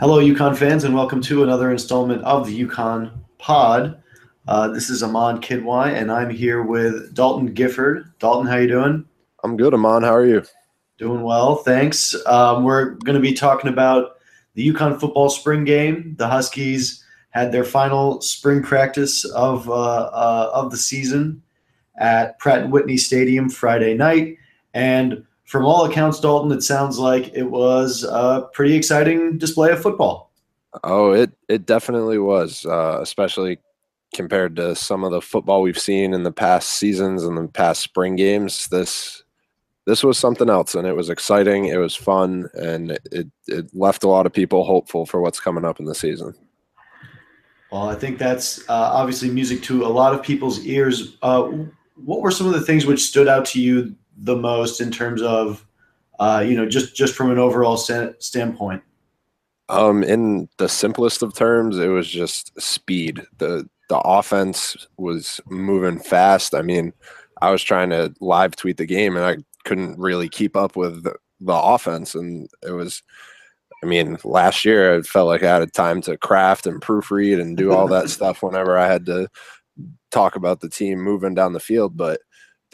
Hello, UConn fans, and welcome to another installment of the UConn Pod. Uh, this is Amon Kidwai, and I'm here with Dalton Gifford. Dalton, how you doing? I'm good, Amon. How are you? Doing well, thanks. Um, we're going to be talking about the UConn football spring game. The Huskies had their final spring practice of uh, uh, of the season at Pratt and Whitney Stadium Friday night, and from all accounts, Dalton, it sounds like it was a pretty exciting display of football. Oh, it it definitely was, uh, especially compared to some of the football we've seen in the past seasons and the past spring games. This this was something else, and it was exciting. It was fun, and it it left a lot of people hopeful for what's coming up in the season. Well, I think that's uh, obviously music to a lot of people's ears. Uh, what were some of the things which stood out to you the most in terms of uh, you know just just from an overall st- standpoint? Um, in the simplest of terms, it was just speed. the The offense was moving fast. I mean, I was trying to live tweet the game, and I couldn't really keep up with the, the offense, and it was. I mean, last year it felt like I had time to craft and proofread and do all that stuff whenever I had to talk about the team moving down the field. But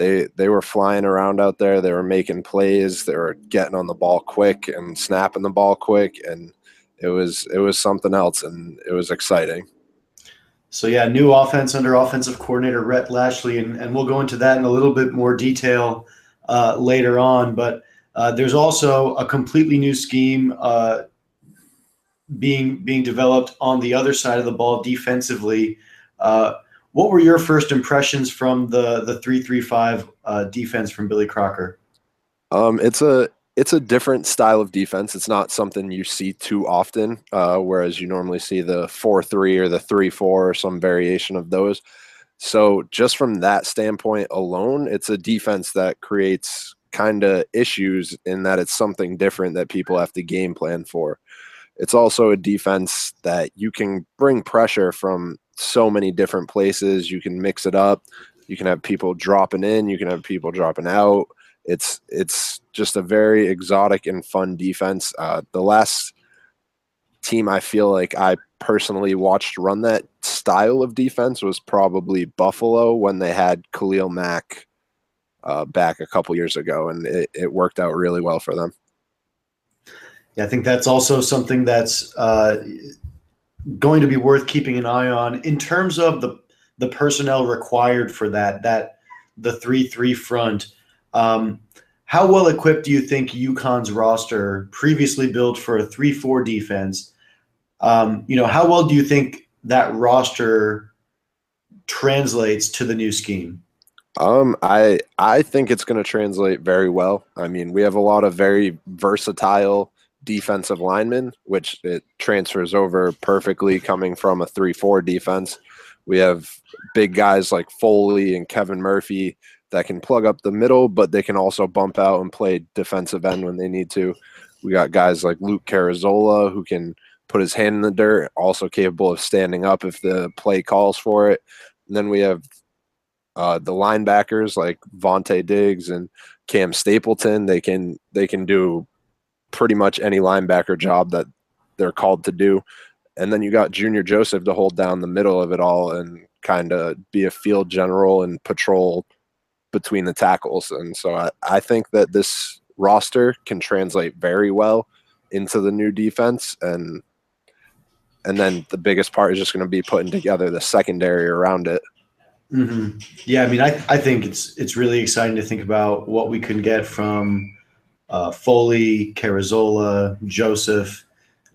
they they were flying around out there. They were making plays. They were getting on the ball quick and snapping the ball quick, and it was it was something else, and it was exciting. So yeah, new offense under offensive coordinator Rhett Lashlee, and, and we'll go into that in a little bit more detail uh, later on. But uh, there's also a completely new scheme uh, being being developed on the other side of the ball defensively. What were your first impressions from the the three three five uh, defense from Billy Crocker? Um, it's a it's a different style of defense. It's not something you see too often, uh, whereas you normally see the four three or the three four or some variation of those. So just from that standpoint alone, it's a defense that creates kind of issues in that it's something different that people have to game plan for. It's also a defense that you can bring pressure from so many different places. You can mix it up. You can have people dropping in. You can have people dropping out. It's it's just a very exotic and fun defense. Uh, the last team I feel like I personally watched run that style of defense was probably Buffalo when they had Khalil Mack uh, back a couple years ago, and it, it worked out really well for them. Yeah, I think that's also something that's uh, going to be worth keeping an eye on in terms of the the personnel required for that that the three three front. Um, how well equipped do you think UConn's roster, previously built for a three four defense, um, you know, how well do you think that roster translates to the new scheme? Um, I I think it's going to translate very well. I mean, we have a lot of very versatile defensive linemen, which it transfers over perfectly coming from a 3 4 defense. We have big guys like Foley and Kevin Murphy that can plug up the middle, but they can also bump out and play defensive end when they need to. We got guys like Luke Carrezola who can put his hand in the dirt, also capable of standing up if the play calls for it. And then we have uh, the linebackers like Vontae Diggs and Cam Stapleton. They can they can do pretty much any linebacker job that they're called to do. And then you got Junior Joseph to hold down the middle of it all and kind of be a field general and patrol between the tackles. And so I, I think that this roster can translate very well into the new defense and and then the biggest part is just going to be putting together the secondary around it. Mm-hmm. Yeah, I mean, I, I think it's it's really exciting to think about what we can get from uh, Foley, Carrezola, Joseph,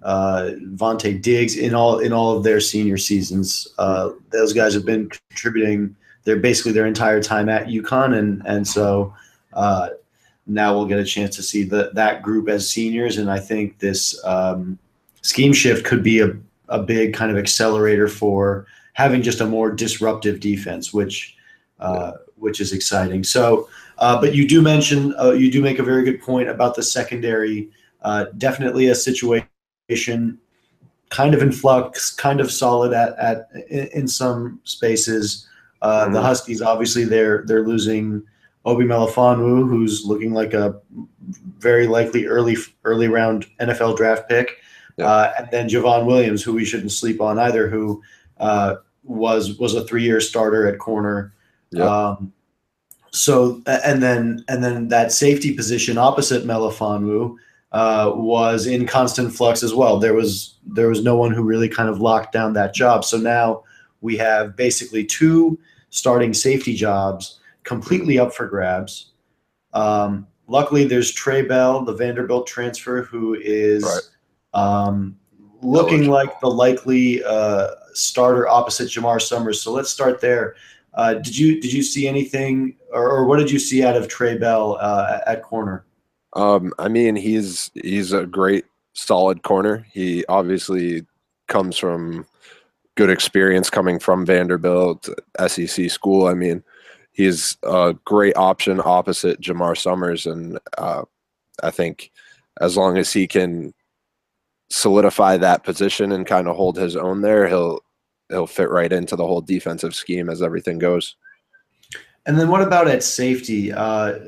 uh, Vontae Diggs in all in all of their senior seasons. Uh, those guys have been contributing. They're basically their entire time at UConn, and and so uh, now we'll get a chance to see the, that group as seniors. And I think this um, scheme shift could be a, a big kind of accelerator for having just a more disruptive defense, which uh, which is exciting. So. Uh, but you do mention, uh, you do make a very good point about the secondary. Uh, definitely a situation kind of in flux, kind of solid at, at in, in some spaces. Uh, mm-hmm. The Huskies, obviously, they're they're losing Obi Melifonwu, who's looking like a very likely early early round NFL draft pick. Yeah. Uh, and then Javon Williams, who we shouldn't sleep on either, who uh, was was a three year starter at corner. Yeah. Um, so and then and then that safety position opposite Melifonwu uh, was in constant flux as well. There was there was no one who really kind of locked down that job. So now we have basically two starting safety jobs completely up for grabs. Um, luckily, there's Trey Bell, the Vanderbilt transfer, who is right. um, looking like the likely uh, starter opposite Jamar Summers. So let's start there. Uh, did you did you see anything, or, or, what did you see out of Trey Bell uh, at corner? Um, I mean, he's he's a great solid corner. He obviously comes from good experience coming from Vanderbilt SEC school. I mean, he's a great option opposite Jamar Summers, and uh, I think as long as he can solidify that position and kind of hold his own there, he'll he'll fit right into the whole defensive scheme as everything goes. And then what about at safety? Uh,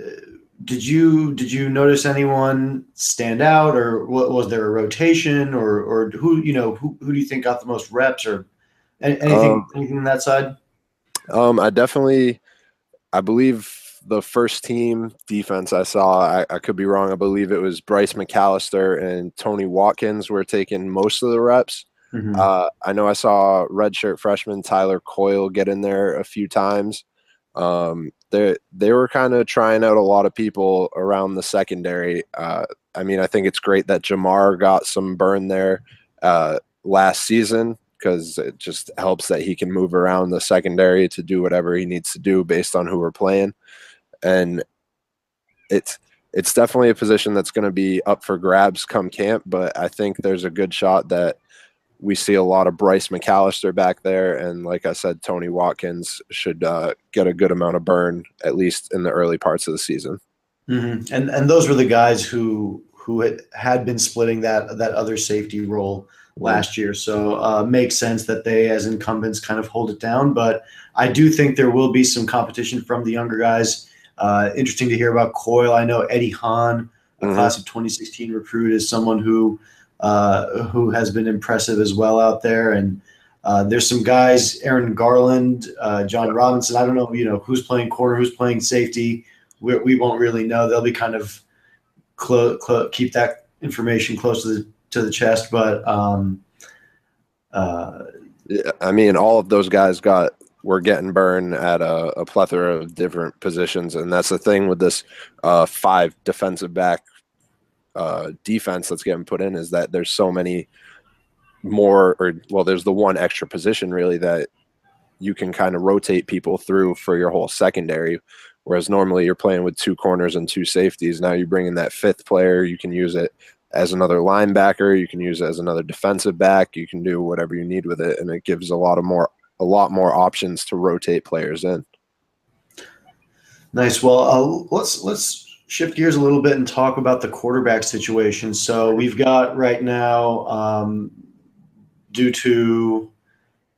did you did you notice anyone stand out, or was there a rotation, or or who you know who, who do you think got the most reps, or anything um, anything on that side? Um, I definitely, I believe the first team defense I saw, I, I, could be wrong. I believe it was Bryce McAllister and Tony Watkins were taking most of the reps. Mm-hmm. Uh, I know I saw redshirt freshman Tyler Coyle get in there a few times. Um, they they were kind of trying out a lot of people around the secondary. Uh, I mean, I think it's great that Jamar got some burn there uh, last season because it just helps that he can move around the secondary to do whatever he needs to do based on who we're playing. And it's it's definitely a position that's going to be up for grabs come camp, but I think there's a good shot that we see a lot of Bryce McAllister back there, and like I said, Tony Watkins should uh, get a good amount of burn at least in the early parts of the season. Mm-hmm. And and those were the guys who who had, had been splitting that that other safety role last year. So uh, makes sense that they, as incumbents, kind of hold it down. But I do think there will be some competition from the younger guys. Uh, interesting to hear about Coyle. I know Eddie Hahn, a mm-hmm. class of 2016 recruit, is someone who uh, who has been impressive as well out there. And uh, there's some guys, Aaron Garland, uh, John Robinson. I don't know, you know, who's playing corner, who's playing safety. We, we won't really know. They'll be kind of clo- clo- keep that information close to the to the chest. But um, uh, I mean, all of those guys got were getting burned at a, a, plethora of different positions, and that's the thing with this uh, five defensive back uh, defense that's getting put in is that there's so many more, or well, there's the one extra position really that you can kind of rotate people through for your whole secondary. Whereas normally you're playing with two corners and two safeties. Now you bring in that fifth player, you can use it as another linebacker, you can use it as another defensive back, you can do whatever you need with it, and it gives a lot of more a lot more options to rotate players in. Nice. Well, uh, let's let's shift gears a little bit and talk about the quarterback situation. So we've got right now, um, due to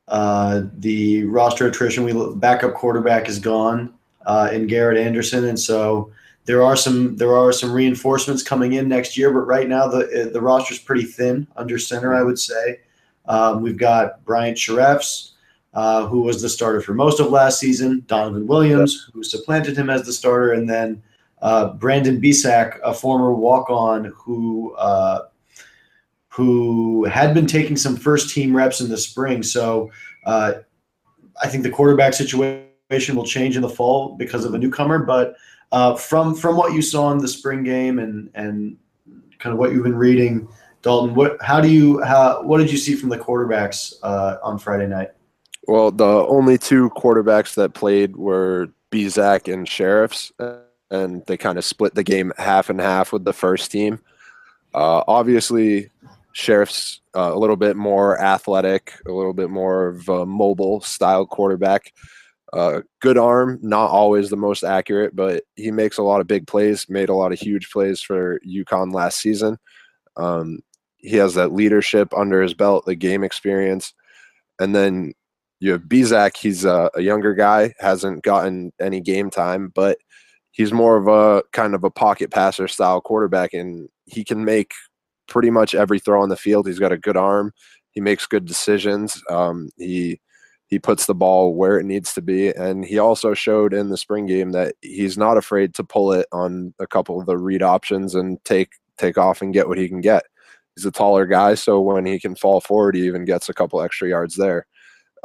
uh, the roster attrition, we backup quarterback is gone uh, in Garrett Anderson, and so there are some there are some reinforcements coming in next year. But right now the the roster is pretty thin under center, I would say. Um, we've got Bryant Shirreffs, uh, who was the starter for most of last season. Donovan Williams, who supplanted him as the starter, and then uh, Brandon Besack, a former walk-on who uh, who had been taking some first team reps in the spring. So uh, I think the quarterback situation will change in the fall because of a newcomer. But uh, from from what you saw in the spring game and and kind of what you've been reading, Dalton, what how do you how what did you see from the quarterbacks uh, on Friday night? Well, the only two quarterbacks that played were Besack and Shirreffs and they kind of split the game half and half with the first team. Uh, obviously, Shirreffs uh, a little bit more athletic, a little bit more of a mobile style quarterback. Uh, good arm, not always the most accurate, but he makes a lot of big plays. Made a lot of huge plays for UConn last season. Um, he has that leadership under his belt, the game experience, and then you have Besack. He's a, a younger guy, hasn't gotten any game time, but he's more of a kind of a pocket passer style quarterback, and he can make pretty much every throw on the field. He's got a good arm. He makes good decisions. Um, he he puts the ball where it needs to be, and he also showed in the spring game that he's not afraid to pull it on a couple of the read options and take take off and get what he can get. He's a taller guy, so when he can fall forward, he even gets a couple extra yards there.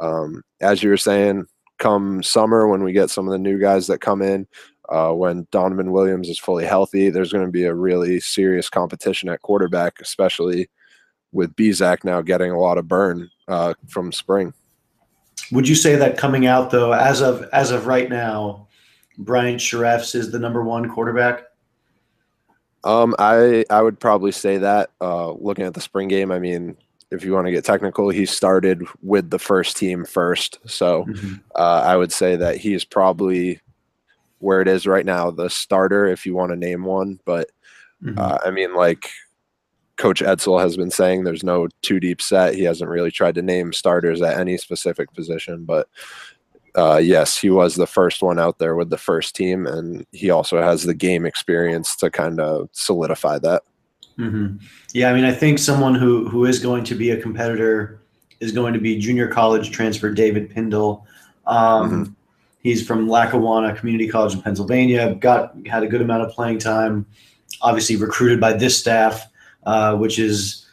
Um, as you were saying, come summer when we get some of the new guys that come in, uh, when Donovan Williams is fully healthy, there's going to be a really serious competition at quarterback, especially with Bizak now getting a lot of burn uh, from spring. Would you say that coming out though, as of as of right now, Brian Shirreffs is the number one quarterback? Um, I I would probably say that. Uh, looking at the spring game, I mean, if you want to get technical, he started with the first team first, so mm-hmm. uh, I would say that he's probably where it is right now, the starter, if you want to name one. But mm-hmm. uh, I mean, like Coach Edsall has been saying, there's no two deep set. He hasn't really tried to name starters at any specific position, but uh, yes, he was the first one out there with the first team, and he also has the game experience to kind of solidify that. Mm-hmm. Yeah, I mean, I think someone who who is going to be a competitor is going to be junior college transfer David Pindell. Um, mm-hmm. He's from Lackawanna Community College in Pennsylvania. Got had a good amount of playing time. Obviously recruited by this staff, uh, which is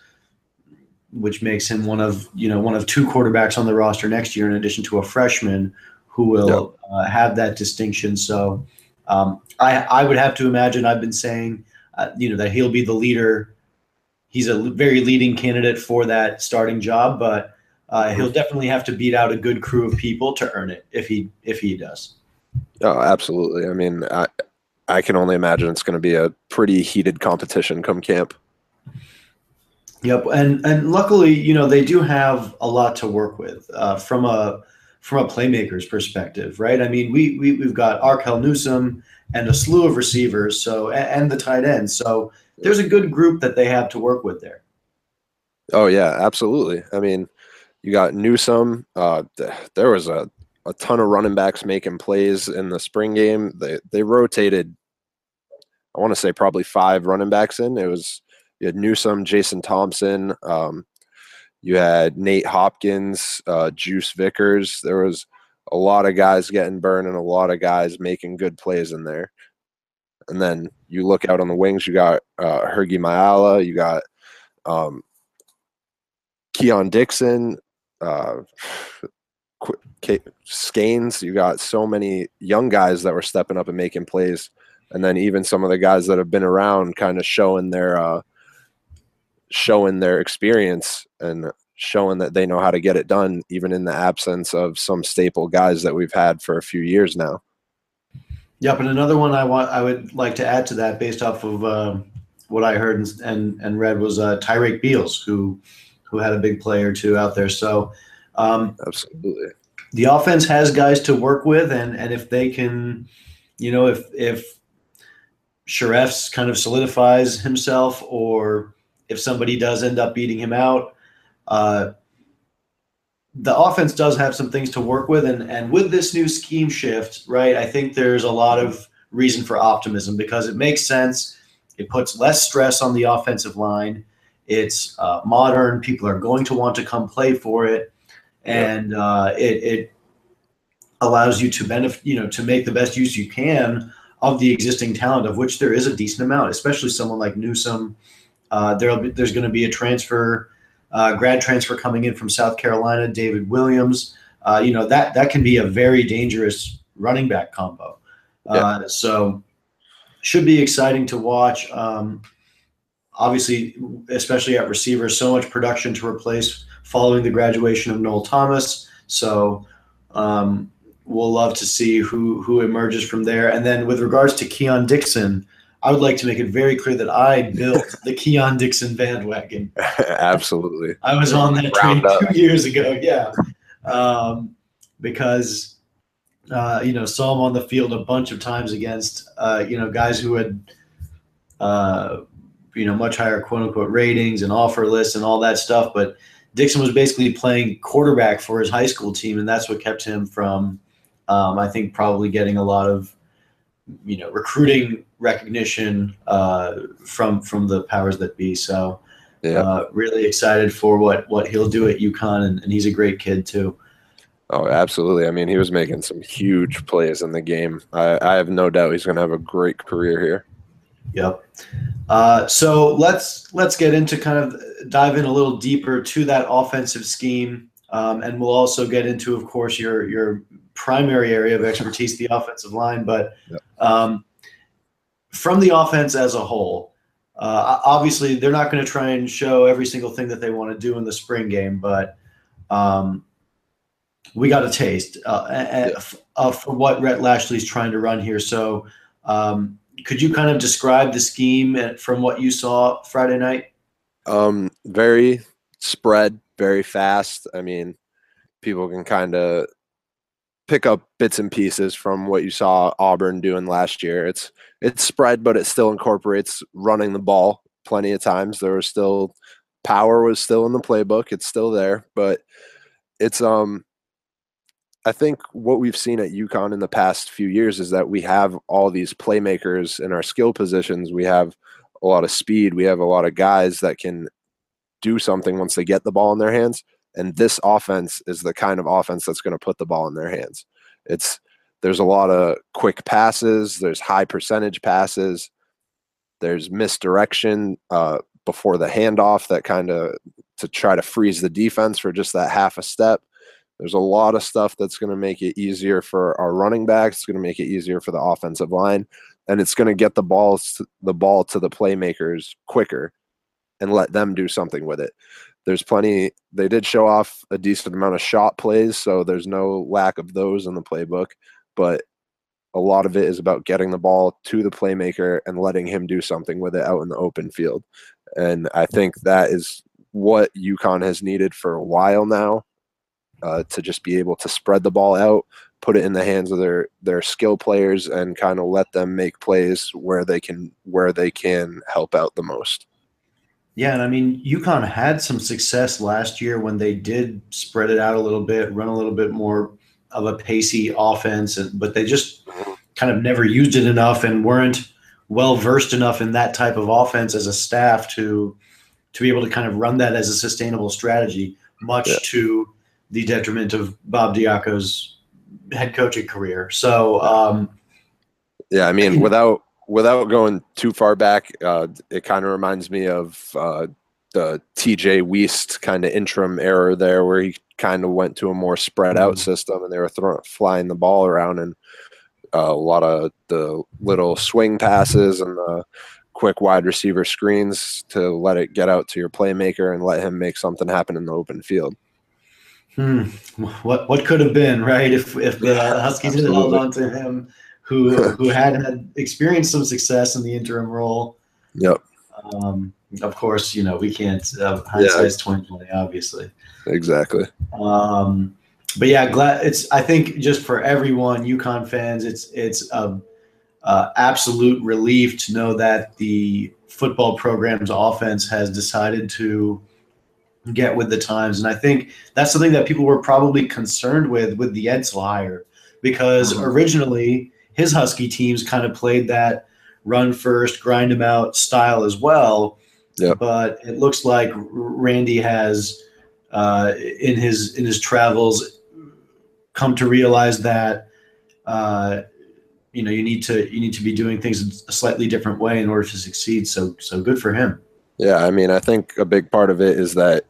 which makes him one of you know one of two quarterbacks on the roster next year, in addition to a freshman who will yep. uh, have that distinction. So um, I I would have to imagine. I've been saying uh, you know that he'll be the leader. He's a very leading candidate for that starting job, but uh, he'll definitely have to beat out a good crew of people to earn it if he if he does. Oh, absolutely. I mean, I I can only imagine it's going to be a pretty heated competition come camp. Yep, and and luckily, you know, they do have a lot to work with uh, from a from a playmaker's perspective, right? I mean, we, we we've got Arkeel Newsome and a slew of receivers, so and, and the tight end. So there's a good group that they have to work with there. Oh yeah, absolutely. I mean, you got Newsome. Uh, there was a, a ton of running backs making plays in the spring game. They they rotated. I want to say probably five running backs in. It was you had Newsome, Jason Thompson. Um, you had Nate Hopkins, uh, Juice Vickers. There was a lot of guys getting burned and a lot of guys making good plays in there. And then you look out on the wings. You got uh, Hergy Mayala. You got um, Keyion Dixon uh, Scanes. You got so many young guys that were stepping up and making plays, and then even some of the guys that have been around, kind of showing their uh, showing their experience and showing that they know how to get it done, even in the absence of some staple guys that we've had for a few years now. Yep, and another one I want I would like to add to that, based off of uh, what I heard and and, and read, was uh, Tyraiq Beals, who who had a big play or two out there. So, um, absolutely, the offense has guys to work with, and and if they can, you know, if if Shirreffs kind of solidifies himself, or if somebody does end up beating him out, uh, the offense does have some things to work with, and and with this new scheme shift, right? I think there's a lot of reason for optimism because it makes sense. It puts less stress on the offensive line. It's uh, modern. People are going to want to come play for it, and uh, it, it allows you to benefit. You know, to make the best use you can of the existing talent, of which there is a decent amount. Especially someone like Newsome. Uh, there'll be, there's going to be a transfer, uh, grad transfer coming in from South Carolina, David Williams. Uh, you know that that can be a very dangerous running back combo. Uh, so should be exciting to watch. Um, obviously, especially at receiver, so much production to replace following the graduation of Noel Thomas. So um, we'll love to see who who emerges from there. And then with regards to Keyion Dixon, I would like to make it very clear that I built the Keyion Dixon bandwagon. Absolutely, I was on that train two years ago. Yeah, um, because uh, you know saw him on the field a bunch of times against uh, you know guys who had. Uh, you know much higher quote unquote ratings and offer lists and all that stuff. But Dixon was basically playing quarterback for his high school team, and that's what kept him from, um, I think, probably getting a lot of you know recruiting recognition uh, from from the powers that be. So yeah. Uh, really excited for what what he'll do at UConn, and, and he's a great kid too. Oh, absolutely. I mean, he was making some huge plays in the game. I, I have no doubt he's going to have a great career here. Yep. Uh, so let's let's get into kind of dive in a little deeper to that offensive scheme, um, and we'll also get into, of course, your your primary area of expertise, the offensive line. But um, from the offense as a whole, uh, obviously they're not going to try and show every single thing that they want to do in the spring game, but um, we got a taste uh, uh, for what Rhett Lashlee's trying to run here. So, um, could you kind of describe the scheme from what you saw Friday night? Um, very spread, very fast. I mean, people can kind of pick up bits and pieces from what you saw Auburn doing last year. It's it's spread, but it still incorporates running the ball plenty of times. There was still power was still in the playbook. It's still there, but it's um I think what we've seen at UConn in the past few years is that we have all these playmakers in our skill positions. We have a lot of speed. We have a lot of guys that can do something once they get the ball in their hands. And this offense is the kind of offense that's going to put the ball in their hands. It's there's a lot of quick passes. There's high percentage passes. There's misdirection uh, before the handoff that kind of to try to freeze the defense for just that half a step. There's a lot of stuff that's going to make it easier for our running backs. It's going to make it easier for the offensive line, and it's going to get the balls the ball to the playmakers quicker, and let them do something with it. There's plenty. They did show off a decent amount of shot plays, so there's no lack of those in the playbook. But a lot of it is about getting the ball to the playmaker and letting him do something with it out in the open field. And I think that is what UConn has needed for a while now uh, to just be able to spread the ball out, put it in the hands of their their skill players, and kind of let them make plays where they can where they can help out the most. Yeah, and I mean, UConn had some success last year when they did spread it out a little bit, run a little bit more of a pacey offense, and, but they just kind of never used it enough and weren't well versed enough in that type of offense as a staff to to be able to kind of run that as a sustainable strategy, much yeah. to the detriment of Bob Diaco's head coaching career. So, um, yeah, I mean, without without going too far back, uh, it kind of reminds me of uh, the TJ Weist kind of interim error there, where he kind of went to a more spread out mm-hmm. system, and they were throwing flying the ball around, and uh, a lot of the little swing passes and the quick wide receiver screens to let it get out to your playmaker and let him make something happen in the open field. Hmm. What what could have been right if if the Huskies had held on to him, who who had had experienced some success in the interim role. Yep. Um, of course, you know we can't. Uh, hindsight's yeah. twenty twenty, obviously. Exactly. Um, but yeah, glad it's. I think just for everyone, UConn fans, it's it's a, a absolute relief to know that the football program's offense has decided to get with the times. And I think that's something that people were probably concerned with with the Edsall hire because mm-hmm. originally his Husky teams kind of played that run first, grind them out style as well. Yep. But it looks like Randy has uh, in his in his travels come to realize that uh, you know you need to you need to be doing things a slightly different way in order to succeed. So so good for him. Yeah, I mean, I think a big part of it is that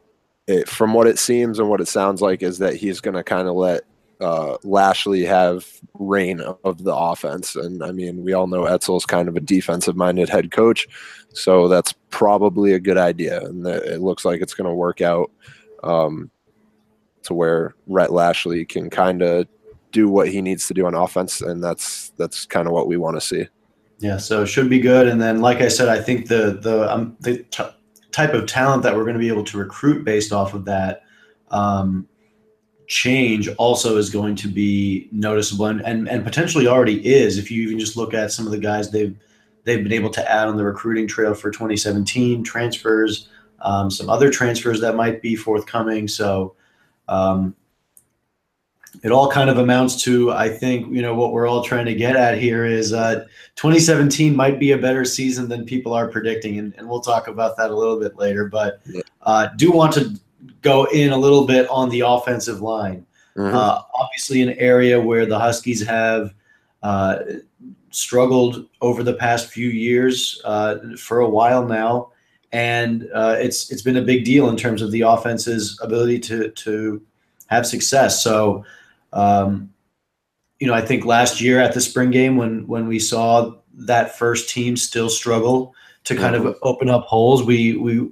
it, from what it seems and what it sounds like, is that he's going to kind of let uh, Lashlee have reign of the offense. And I mean, we all know Edsall's kind of a defensive minded head coach. So that's probably a good idea. And it looks like it's going to work out um, to where Rhett Lashlee can kind of do what he needs to do on offense. And that's, that's kind of what we want to see. Yeah. So it should be good. And then, like I said, I think the, the, um, the, t- type of talent that we're going to be able to recruit based off of that um, change also is going to be noticeable and, and, and potentially already is if you even just look at some of the guys they've they've been able to add on the recruiting trail for 2017 transfers um, some other transfers that might be forthcoming. So um, it all kind of amounts to I think you know what we're all trying to get at here is uh, 2017 might be a better season than people are predicting, and, and we'll talk about that a little bit later. But uh, do want to go in a little bit on the offensive line. Mm-hmm. Uh, obviously, an area where the Huskies have uh, struggled over the past few years uh, for a while now, and uh, it's it's been a big deal in terms of the offense's ability to to have success. So um, you know, I think last year at the spring game when when we saw that first team still struggle to kind of open up holes, we we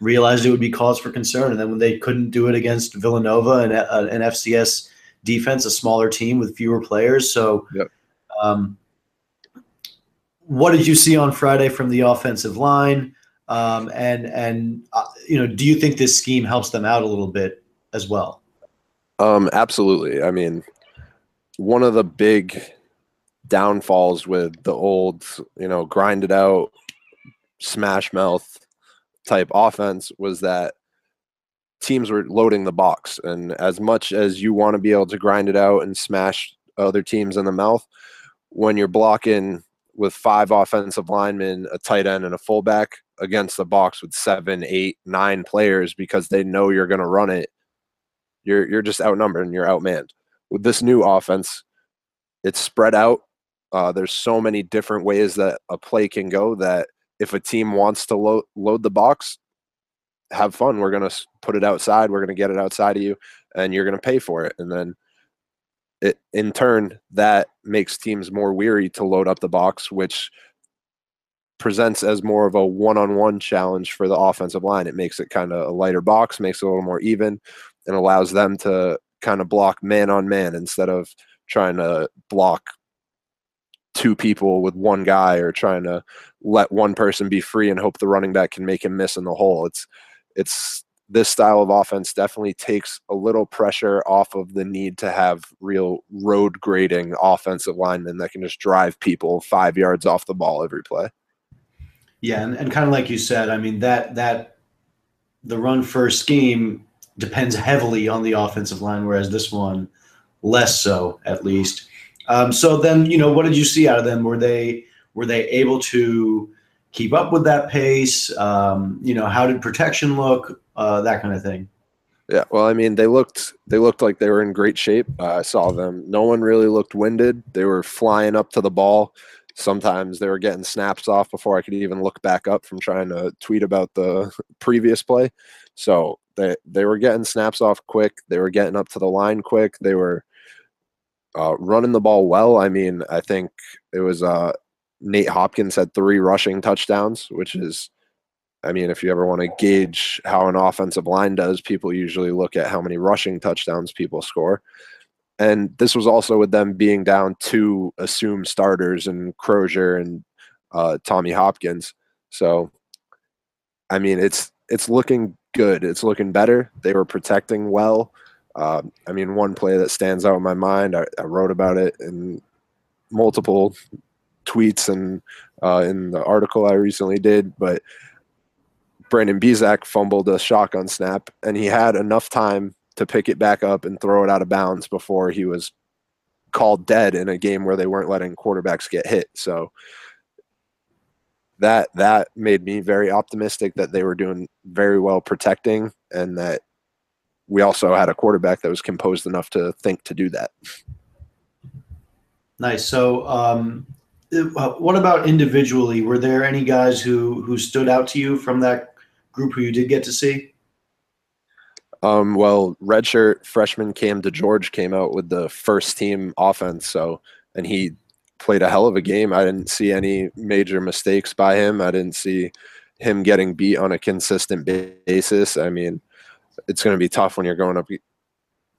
realized it would be cause for concern. And then when they couldn't do it against Villanova and uh, an FCS defense, a smaller team with fewer players. So, yep. um, what did you see on Friday from the offensive line? Um, and and uh, you know, do you think this scheme helps them out a little bit as well? Um, absolutely. I mean, one of the big downfalls with the old, you know, grinded out, smash mouth type offense was that teams were loading the box. And as much as you want to be able to grind it out and smash other teams in the mouth, when you're blocking with five offensive linemen, a tight end, and a fullback against the box with seven, eight, nine players because they know you're going to run it, you're you're just outnumbered and you're outmanned. With this new offense, it's spread out. Uh, there's so many different ways that a play can go that if a team wants to load load the box, have fun. We're gonna put it outside. We're gonna get it outside of you, and you're gonna pay for it. And then, it in turn that makes teams more weary to load up the box, which presents as more of a one-on-one challenge for the offensive line. It makes it kind of a lighter box, makes it a little more even and allows them to kind of block man on man instead of trying to block two people with one guy or trying to let one person be free and hope the running back can make him miss in the hole. It's it's this style of offense definitely takes a little pressure off of the need to have real road grading offensive linemen that can just drive people five yards off the ball every play. Yeah, and, and kind of like you said, I mean that that the run first scheme depends heavily on the offensive line, whereas this one less so, at least. Um, so then, you know, what did you see out of them? Were they were they able to keep up with that pace? Um, you know, how did protection look? Uh, that kind of thing. Yeah, well, I mean, they looked they looked like they were in great shape. Uh, I saw them. No one really looked winded. They were flying up to the ball. Sometimes they were getting snaps off before I could even look back up from trying to tweet about the previous play. So they they were getting snaps off quick. They were getting up to the line quick. They were uh, running the ball well. I mean, I think it was uh, Nate Hopkins had three rushing touchdowns, which is, I mean, if you ever want to gauge how an offensive line does, people usually look at how many rushing touchdowns people score. And this was also with them being down two assumed starters and Crozier and uh, Tommy Hopkins. So, I mean, it's it's looking good. It's looking better. They were protecting well. Uh, I mean, one play that stands out in my mind, I, I wrote about it in multiple tweets and uh, in the article I recently did, but Brandon Bezak fumbled a shotgun snap, and he had enough time to pick it back up and throw it out of bounds before he was called dead in a game where they weren't letting quarterbacks get hit. So that that made me very optimistic that they were doing very well protecting and that we also had a quarterback that was composed enough to think to do that. Nice. So, um, uh, what about individually? Were there any guys who who stood out to you from that group who you did get to see? Um, well, redshirt freshman Cam DeGeorge came out with the first team offense. So, and he played a hell of a game. I didn't see any major mistakes by him. I didn't see him getting beat on a consistent basis. I mean, it's going to be tough when you're going up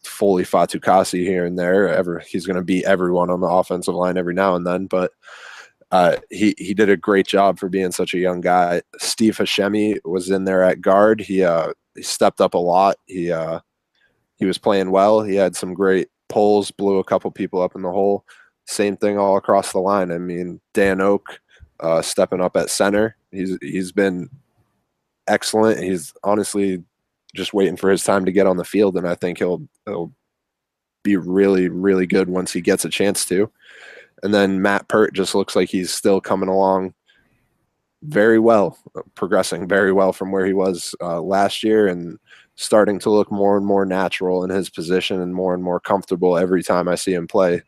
Foley Fatukasi here and there. Ever he's going to beat everyone on the offensive line every now and then, but uh, he he did a great job for being such a young guy. Steve Hashemi was in there at guard. He uh, he stepped up a lot. He uh, he was playing well. He had some great pulls, blew a couple people up in the hole same thing all across the line. I mean, Dan Oak uh, stepping up at center. He's he's been excellent. He's honestly just waiting for his time to get on the field, and I think he'll he'll be really, really good once he gets a chance to. And then Matt Peart just looks like he's still coming along very well, progressing very well from where he was uh, last year and starting to look more and more natural in his position and more and more comfortable every time I see him play.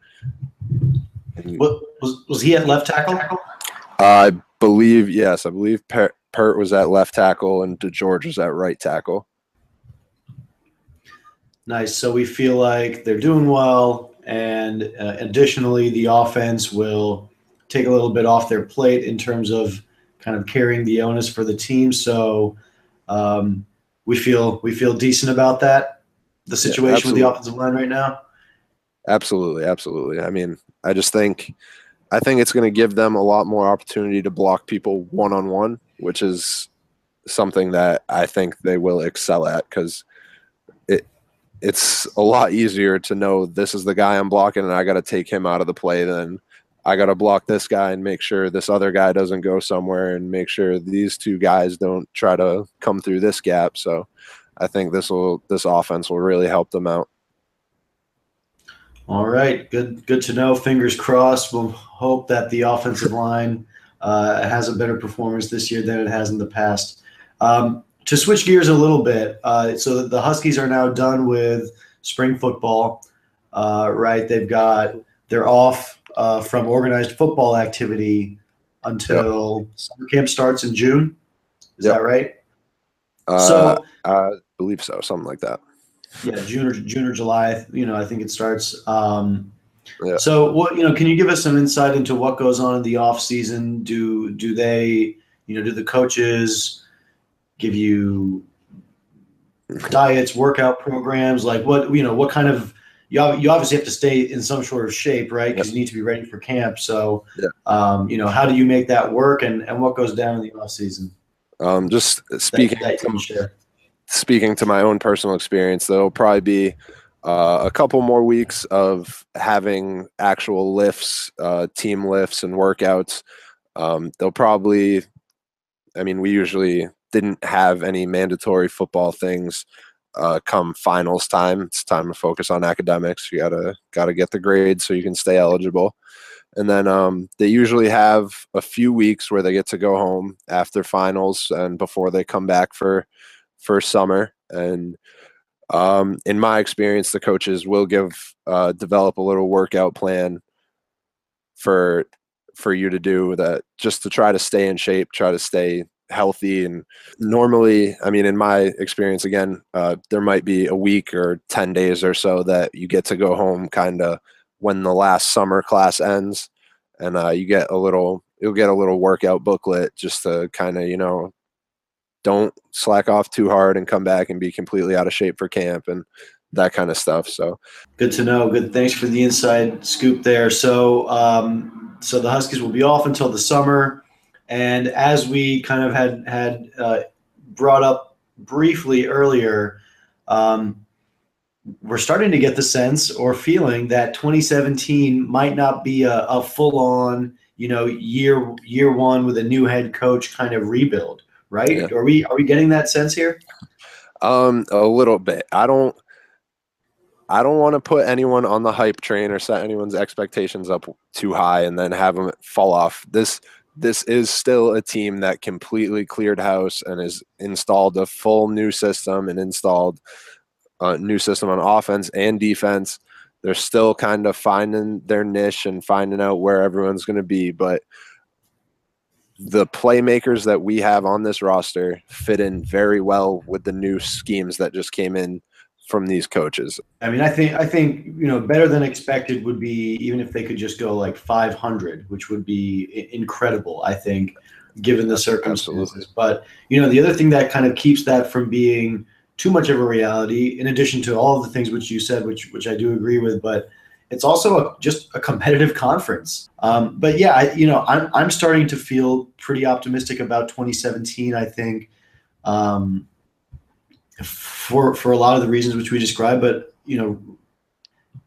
What, was, was he at left tackle? I believe, yes, I believe Peart was at left tackle and DeGeorge was at right tackle. Nice. So we feel like they're doing well. And uh, additionally, the offense will take a little bit off their plate in terms of kind of carrying the onus for the team. So um, we feel we feel decent about that. The situation yeah, with the offensive line right now. Absolutely, absolutely. I mean, I just think I think it's going to give them a lot more opportunity to block people one on one, which is something that I think they will excel at because it it's a lot easier to know this is the guy I'm blocking and I got to take him out of the play than I got to block this guy and make sure this other guy doesn't go somewhere and make sure these two guys don't try to come through this gap. So I think this will this offense will really help them out. All right, good good to know. Fingers crossed. We'll hope that the offensive line uh, has a better performance this year than it has in the past. Um, to switch gears a little bit, uh, so the Huskies are now done with spring football, uh, right? They've got they're off uh, from organized football activity until yep. summer camp starts in June. Is yep. that right? Uh, so I believe so, something like that. Yeah, June or June or July. You know, I think it starts. Um, yeah. So, what you know? Can you give us some insight into what goes on in the off season? Do do they, you know, do the coaches? give you diets, workout programs, like what you know, what kind of you, you obviously have to stay in some sort of shape, right? Because you need to be ready for camp. So, yeah. um, you know, how do you make that work, and and what goes down in the off season? Um, just speaking that, that speaking to my own personal experience, there'll probably be uh, a couple more weeks of having actual lifts, uh, team lifts, and workouts. Um, they'll probably, I mean, we usually didn't have any mandatory football things uh, come finals time. It's time to focus on academics. You gotta gotta get the grades so you can stay eligible. And then um, they usually have a few weeks where they get to go home after finals and before they come back for for summer. And um, in my experience, the coaches will give uh, develop a little workout plan for for you to do that just to try to stay in shape, try to stay healthy and normally i mean in my experience again uh, there might be a week or 10 days or so that you get to go home kind of when the last summer class ends and uh, you get a little you'll get a little workout booklet just to kind of you know don't slack off too hard and come back and be completely out of shape for camp and that kind of stuff so. Good to know. Good. Thanks for the inside scoop there. So um so the huskies will be off until the summer. And as we kind of had had uh, brought up briefly earlier, um, we're starting to get the sense or feeling that 2017 might not be a, a full-on, you know, year year one with a new head coach kind of rebuild, right? Yeah. Are we are we getting that sense here? Um, a little bit. I don't. I don't want to put anyone on the hype train or set anyone's expectations up too high and then have them fall off. This this is still a team that completely cleared house and has installed a full new system and installed a new system on offense and defense. They're still kind of finding their niche and finding out where everyone's going to be, but the playmakers that we have on this roster fit in very well with the new schemes that just came in from these coaches. I mean, I think I think you know better than expected would be even if they could just go like 500, which would be incredible. I think, given the circumstances. Absolutely. But you know, the other thing that kind of keeps that from being too much of a reality, in addition to all of the things which you said, which which I do agree with, but it's also a, just a competitive conference. Um, but yeah, I, you know, I'm I'm starting to feel pretty optimistic about 2017. I think. Um, for for a lot of the reasons which we described. But you know,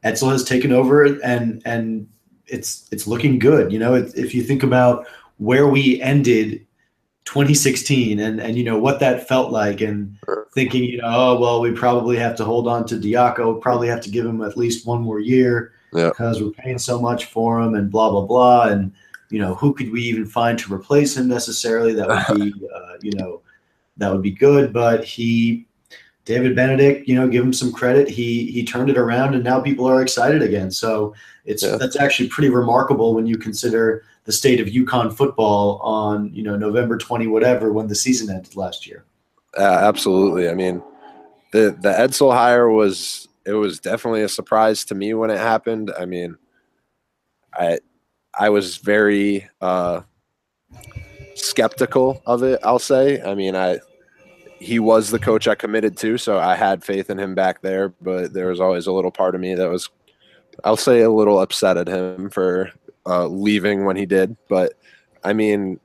Edsall has taken over, and and it's it's looking good. You know, if you think about where we ended 2016 and and you know what that felt like and thinking you know oh well we probably have to hold on to Diaco probably have to give him at least one more year Yeah. because we're paying so much for him and blah blah blah. And you know who could we even find to replace him necessarily? That would be uh, you know that would be good. But he David Benedict you know give him some credit. He he turned it around and now people are excited again. So it's Yeah. that's actually pretty remarkable when you consider the state of UConn football on you know November 20 whatever when the season ended last year. Yeah, absolutely. I mean, the the Edsall hire was it was definitely a surprise to me when it happened. I mean, I I was very uh, skeptical of it. I'll say. I mean, I he was the coach I committed to, so I had faith in him back there. But there was always a little part of me that was, I'll say, a little upset at him for uh, leaving when he did. But I mean,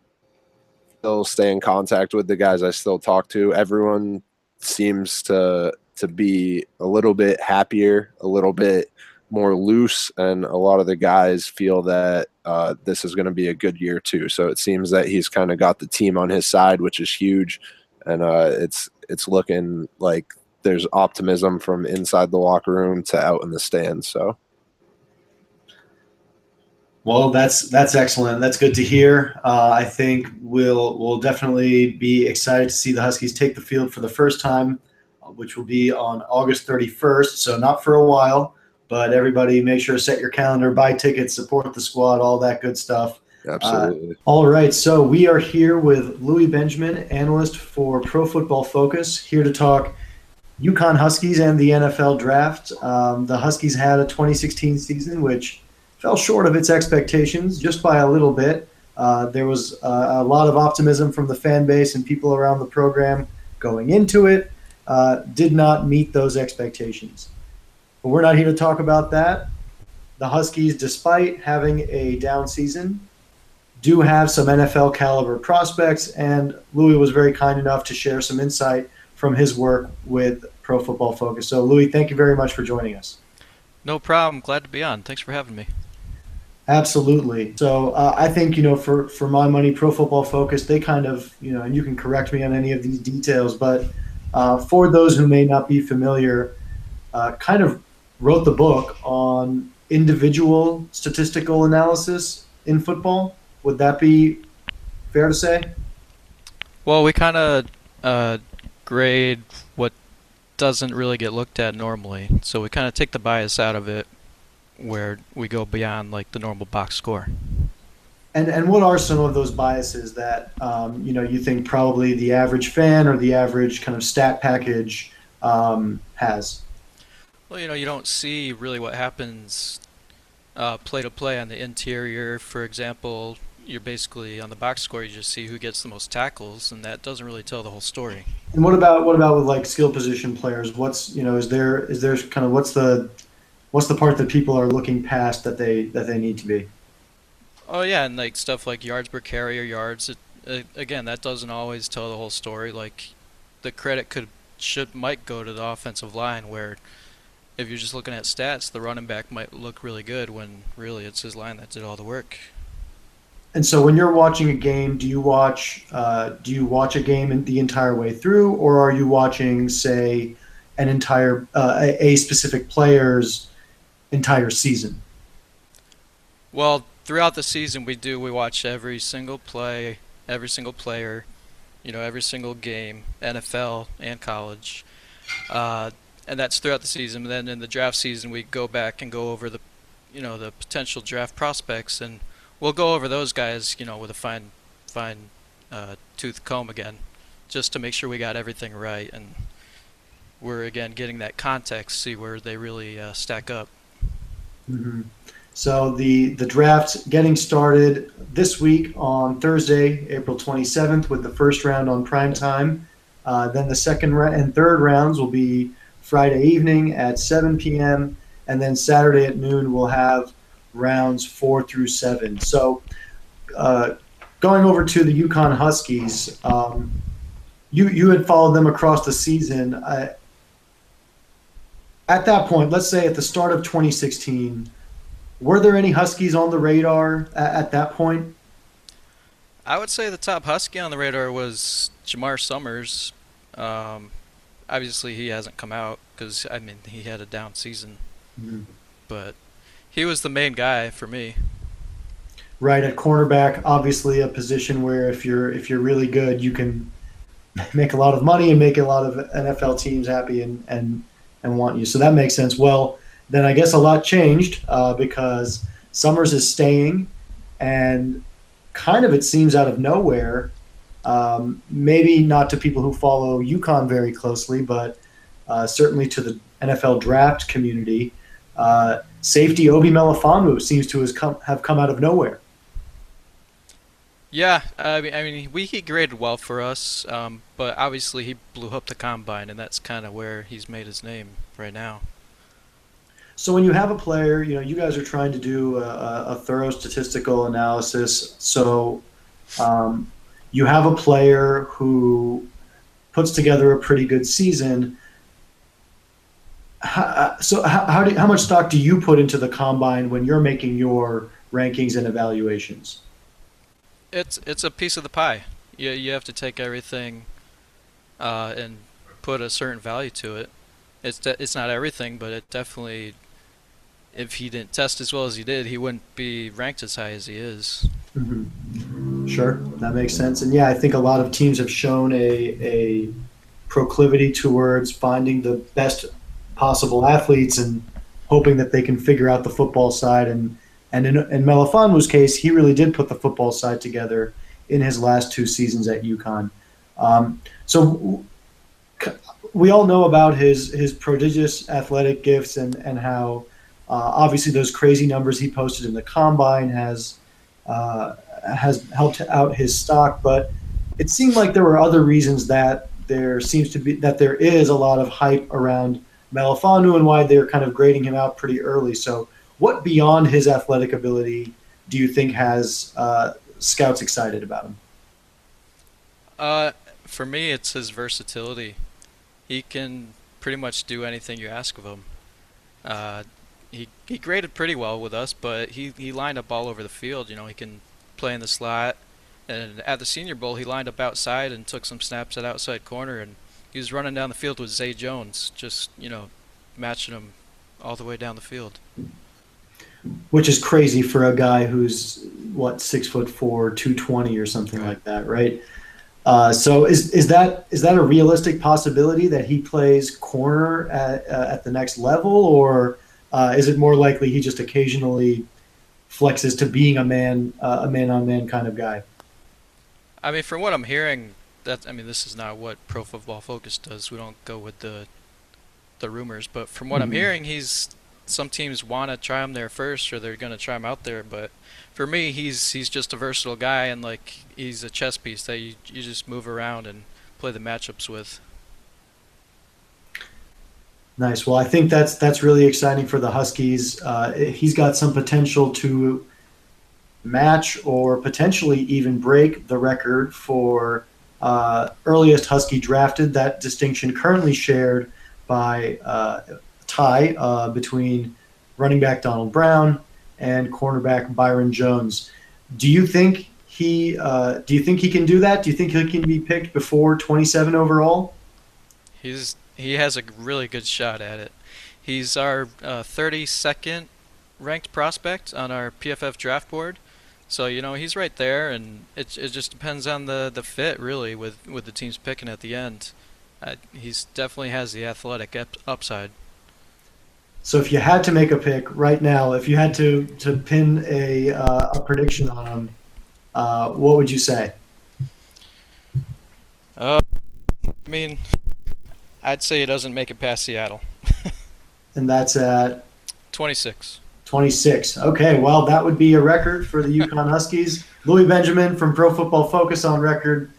still stay in contact with the guys I still talk to. Everyone seems to to be a little bit happier, a little bit more loose, and a lot of the guys feel that uh, this is going to be a good year too. So it seems that he's kind of got the team on his side, which is huge, and uh, it's it's looking like there's optimism from inside the locker room to out in the stands. So Well, that's that's excellent. That's good to hear. Uh, I think we'll we'll definitely be excited to see the Huskies take the field for the first time, uh, which will be on August 31st. So not for a while, but everybody make sure to set your calendar, buy tickets, support the squad, all that good stuff. absolutely, All right, so we are here with Louis Benjamin, analyst for Pro Football Focus, here to talk UConn Huskies and the NFL draft. Um, the Huskies had a 2016 season which fell short of its expectations just by a little bit. Uh, there was uh, a lot of optimism from the fan base and people around the program going into it. Uh, did not meet those expectations. But we're not here to talk about that. The Huskies, despite having a down season, do have some NFL caliber prospects, and Louis was very kind enough to share some insight from his work with Pro Football Focus. So, Louis, thank you very much for joining us. No problem. Glad to be on. Thanks for having me. Absolutely. So, uh, I think you know, for for my money, Pro Football Focus, they kind of you know, and you can correct me on any of these details, but uh, for those who may not be familiar, uh, kind of wrote the book on individual statistical analysis in football. Would that be fair to say? Well, we kind of uh, grade what doesn't really get looked at normally, so we kind of take the bias out of it, where we go beyond like the normal box score. And and what are some of those biases that um, you know you think probably the average fan or the average kind of stat package um, has? Well, you know, you don't see really what happens uh, play to play on the interior. For example, you're basically on the box score. You just see who gets the most tackles, and that doesn't really tell the whole story. And what about what about with like skill position players? What's you know is there is there kind of what's the what's the part that people are looking past that they that they need to be? Oh yeah, and like stuff like yards per carry or yards. It, uh, again, that doesn't always tell the whole story. Like the credit could should might go to the offensive line, where if you're just looking at stats, the running back might look really good when really it's his line that did all the work. And so when you're watching a game, do you watch uh, do you watch a game the entire way through, or are you watching say an entire uh, a specific player's entire season? Well, throughout the season, we do we watch every single play, every single player, you know, every single game, NFL and college, uh, and that's throughout the season. And then in the draft season, we go back and go over the, you know, the potential draft prospects, and we'll go over those guys, you know, with a fine, fine uh, tooth comb again, just to make sure we got everything right, and we're again getting that context, see where they really uh, stack up. Hmm So the the draft getting started this week on Thursday, April 27th, with the first round on prime time. Uh, then the second ra- and third rounds will be Friday evening at 7 p.m. and then Saturday at noon we'll have rounds four through seven. So uh, going over to the UConn Huskies, um, you you had followed them across the season. Uh, at that point, let's say at the start of 2016 were there any Huskies on the radar at, at that point? I would say the top Husky on the radar was Jamar Summers. Um, obviously, he hasn't come out because I mean he had a down season, Mm-hmm. but he was the main guy for me. Right at cornerback, obviously a position where if you're if you're really good, you can make a lot of money and make a lot of NFL teams happy and and and want you. So that makes sense. Well, then I guess a lot changed uh, because Summers is staying, and kind of it seems out of nowhere. Um, maybe not to people who follow UConn very closely, but uh, certainly to the NFL draft community. Uh, safety Obi Melifonwu seems to come, have come out of nowhere. Yeah, I mean, I mean, we he graded well for us, um, but obviously he blew up the combine, and that's kind of where he's made his name right now. So when you have a player, you know, you guys are trying to do a, a thorough statistical analysis. So um, you have a player who puts together a pretty good season. How, so how, how, do, how much stock do you put into the combine when you're making your rankings and evaluations? It's it's a piece of the pie. You you have to take everything uh, and put a certain value to it. It's de- it's not everything, but it definitely. If he didn't test as well as he did, he wouldn't be ranked as high as he is. Mm-hmm. Sure, that makes sense. And yeah, I think a lot of teams have shown a a proclivity towards finding the best possible athletes and hoping that they can figure out the football side and and in, in Melifonwu's case, he really did put the football side together in his last two seasons at UConn. Um, so we all know about his his prodigious athletic gifts and and how uh, obviously those crazy numbers he posted in the combine has uh, has helped out his stock. But it seemed like there were other reasons that there seems to be that there is a lot of hype around Melifonwu and why they're kind of grading him out pretty early. So what beyond his athletic ability do you think has uh, scouts excited about him? Uh, for me, it's his versatility. He can pretty much do anything you ask of him. Uh, he he graded pretty well with us, but he he lined up all over the field. You know, he can play in the slot, and at the Senior Bowl, he lined up outside and took some snaps at outside corner, and he was running down the field with Zay Jones, just you know, matching him all the way down the field which is crazy for a guy who's what six foot four, two twenty or something right. like that, right? Uh, so is is that is that a realistic possibility that he plays corner at uh, at the next level, or uh, is it more likely he just occasionally flexes to being a man uh, a man on man kind of guy? I mean, from what I'm hearing, that I mean, this is not what Pro Football Focus does. We don't go with the the rumors, but from what mm-hmm. I'm hearing, he's some teams want to try him there first, or they're going to try him out there. But for me, he's he's just a versatile guy, and like he's a chess piece that you you just move around and play the matchups with. Nice. Well, I think that's that's really exciting for the Huskies. Uh, he's got some potential to match or potentially even break the record for uh, earliest Husky drafted. That distinction currently shared by uh, tie uh, between running back Donald Brown and cornerback Byron Jones. Do you think he uh, do you think he can do that? Do you think he can be picked before 27 overall? He's he has a really good shot at it. He's our uh, 32nd ranked prospect on our PFF draft board. So you know he's right there, and it it just depends on the, the fit really with with the teams picking at the end. Uh, he's definitely has the athletic upside. So if you had to make a pick right now, if you had to to pin a uh, a prediction on them, uh, what would you say? Uh, I mean, I'd say he doesn't make it past Seattle. and that's at 26. 26. Okay, well, that would be a record for the UConn Huskies. Louis Benjamin from Pro Football Focus on record.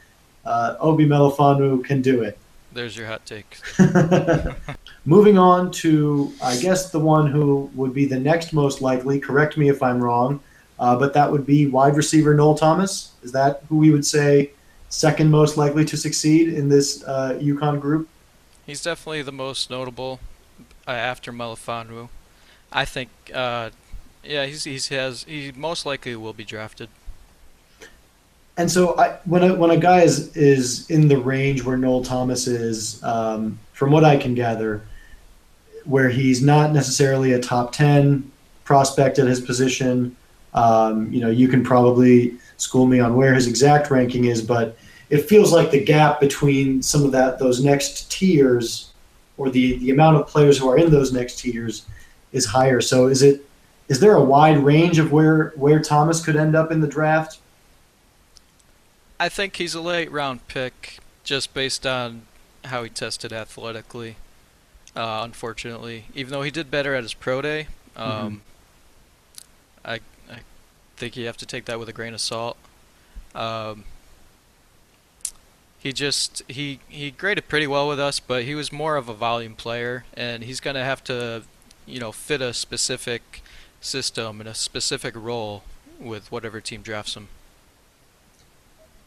Uh, Obi Melifonwu can do it. There's your hot take. Moving on to, I guess, the one who would be the next most likely. Correct me if I'm wrong, uh, but that would be wide receiver Noel Thomas. Is that who we would say second most likely to succeed in this uh, UConn group? He's definitely the most notable uh, after Melifonwu. I think, uh, yeah, he's, he's has he most likely will be drafted. And so I, when a, when a guy is is in the range where Noel Thomas is, um, from what I can gather, where he's not necessarily a top ten prospect at his position. Um, you know, you can probably school me on where his exact ranking is, but it feels like the gap between some of that those next tiers, or the the amount of players who are in those next tiers, is higher. So is it is there a wide range of where where Thomas could end up in the draft? I think he's a late round pick just based on how he tested athletically. Uh, unfortunately, even though he did better at his pro day, um, mm-hmm. I I think you have to take that with a grain of salt. Um, he just he he graded pretty well with us, but he was more of a volume player, and he's gonna have to, you know, fit a specific system and a specific role with whatever team drafts him.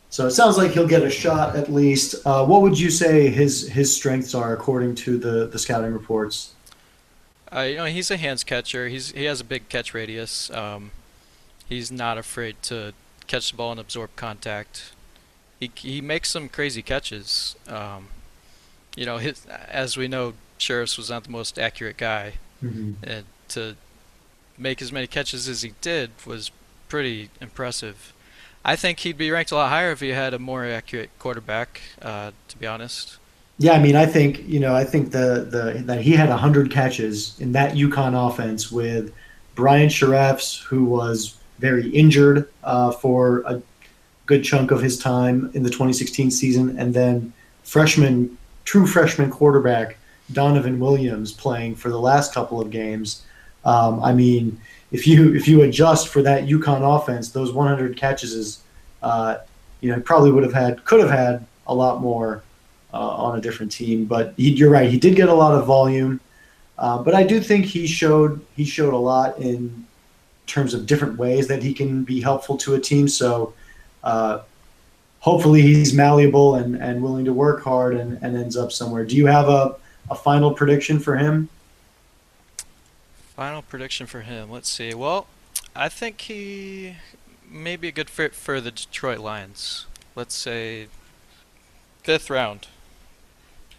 So it sounds like he'll get a shot at least. Uh, what would you say his his strengths are according to the the scouting reports? Uh, you know, he's a hands catcher. He's he has a big catch radius. Um, he's not afraid to catch the ball and absorb contact. He he makes some crazy catches. Um, you know, his as we know, Shirreffs was not the most accurate guy, mm-hmm. and to make as many catches as he did was pretty impressive. I think he'd be ranked a lot higher if he had a more accurate quarterback. Uh, to be honest. Yeah, I mean, I think you know, I think the the that he had hundred catches in that UConn offense with Bryant Shirreffs, who was very injured uh, for a good chunk of his time in the 2016 season, and then freshman, true freshman quarterback Donovan Williams playing for the last couple of games. Um, I mean, if you if you adjust for that UConn offense, those 100 catches is, uh, you know, probably would have had could have had a lot more uh, on a different team. But he, you're right, he did get a lot of volume. Uh, but I do think he showed he showed a lot in terms of different ways that he can be helpful to a team. So uh, hopefully he's malleable and, and willing to work hard and, and ends up somewhere. Do you have a, a final prediction for him? Final prediction for him. Let's see. Well, I think he may be a good fit for the Detroit Lions. Let's say fifth round.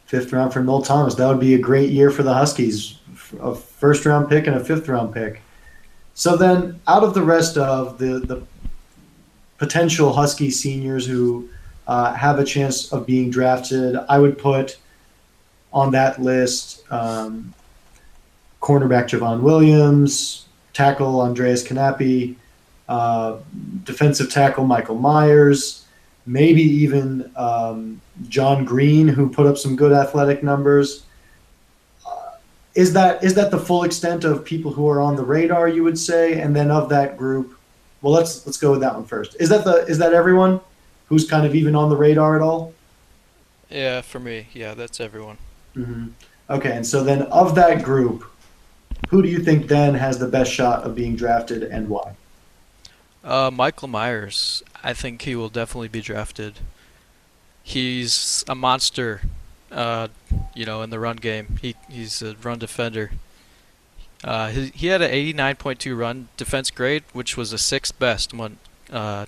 Fifth round for Noel Thomas. That would be a great year for the Huskies. A first round pick and a fifth round pick. So then, out of the rest of the the potential Husky seniors who uh, have a chance of being drafted, I would put on that list um, cornerback Javon Williams, tackle Andreas Knappe, uh, defensive tackle Michael Myers, maybe even um, John Green, who put up some good athletic numbers. Uh, is that is that the full extent of people who are on the radar? You would say, and then of that group, well, let's let's go with that one first. Is that the is that everyone who's kind of even on the radar at all? Yeah, for me, yeah, that's everyone. Mm-hmm. Okay, and so then of that group, who do you think then has the best shot of being drafted and why? Uh, Michael Myers. I think he will definitely be drafted. He's a monster, uh, you know, in the run game. He he's a run defender. Uh, he, he had an 89.2 run defense grade, which was the sixth best uh,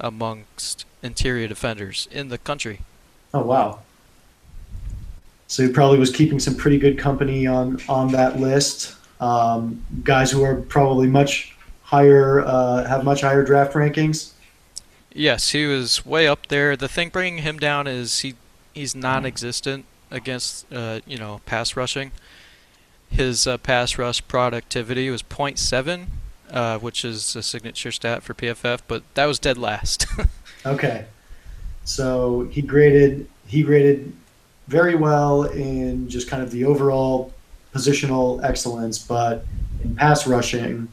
amongst interior defenders in the country. Oh wow! So he probably was keeping some pretty good company on on that list um, guys who are probably much higher, uh, have much higher draft rankings. Yes, he was way up there. The thing bringing him down is he he's non-existent against uh, you know pass rushing. His uh, pass rush productivity was 0.7, uh, which is a signature stat for PFF, but that was dead last. okay, so he graded he graded very well in just kind of the overall positional excellence, but in pass rushing,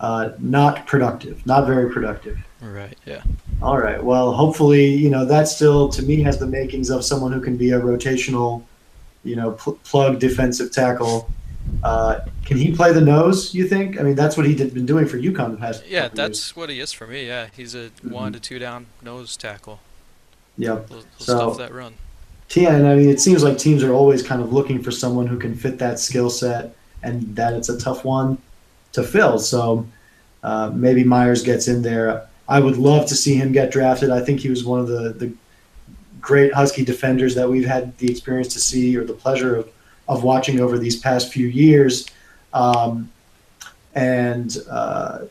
uh, not productive, not very productive. Right. Yeah. All right. Well, hopefully, you know that still to me has the makings of someone who can be a rotational, you know, pl- plug defensive tackle. Uh, can he play the nose? You think? I mean, that's what he did been doing for UConn the past. Yeah, that's years. what he is for me. Yeah, he's a mm-hmm. one to two down nose tackle. Yep. He'll, he'll so, stuff that run. Yeah, and I mean, it seems like teams are always kind of looking for someone who can fit that skill set, and that it's a tough one to fill. So uh, maybe Myers gets in there. I would love to see him get drafted. I think he was one of the, the great Husky defenders that we've had the experience to see or the pleasure of, of watching over these past few years. Um, and, uh,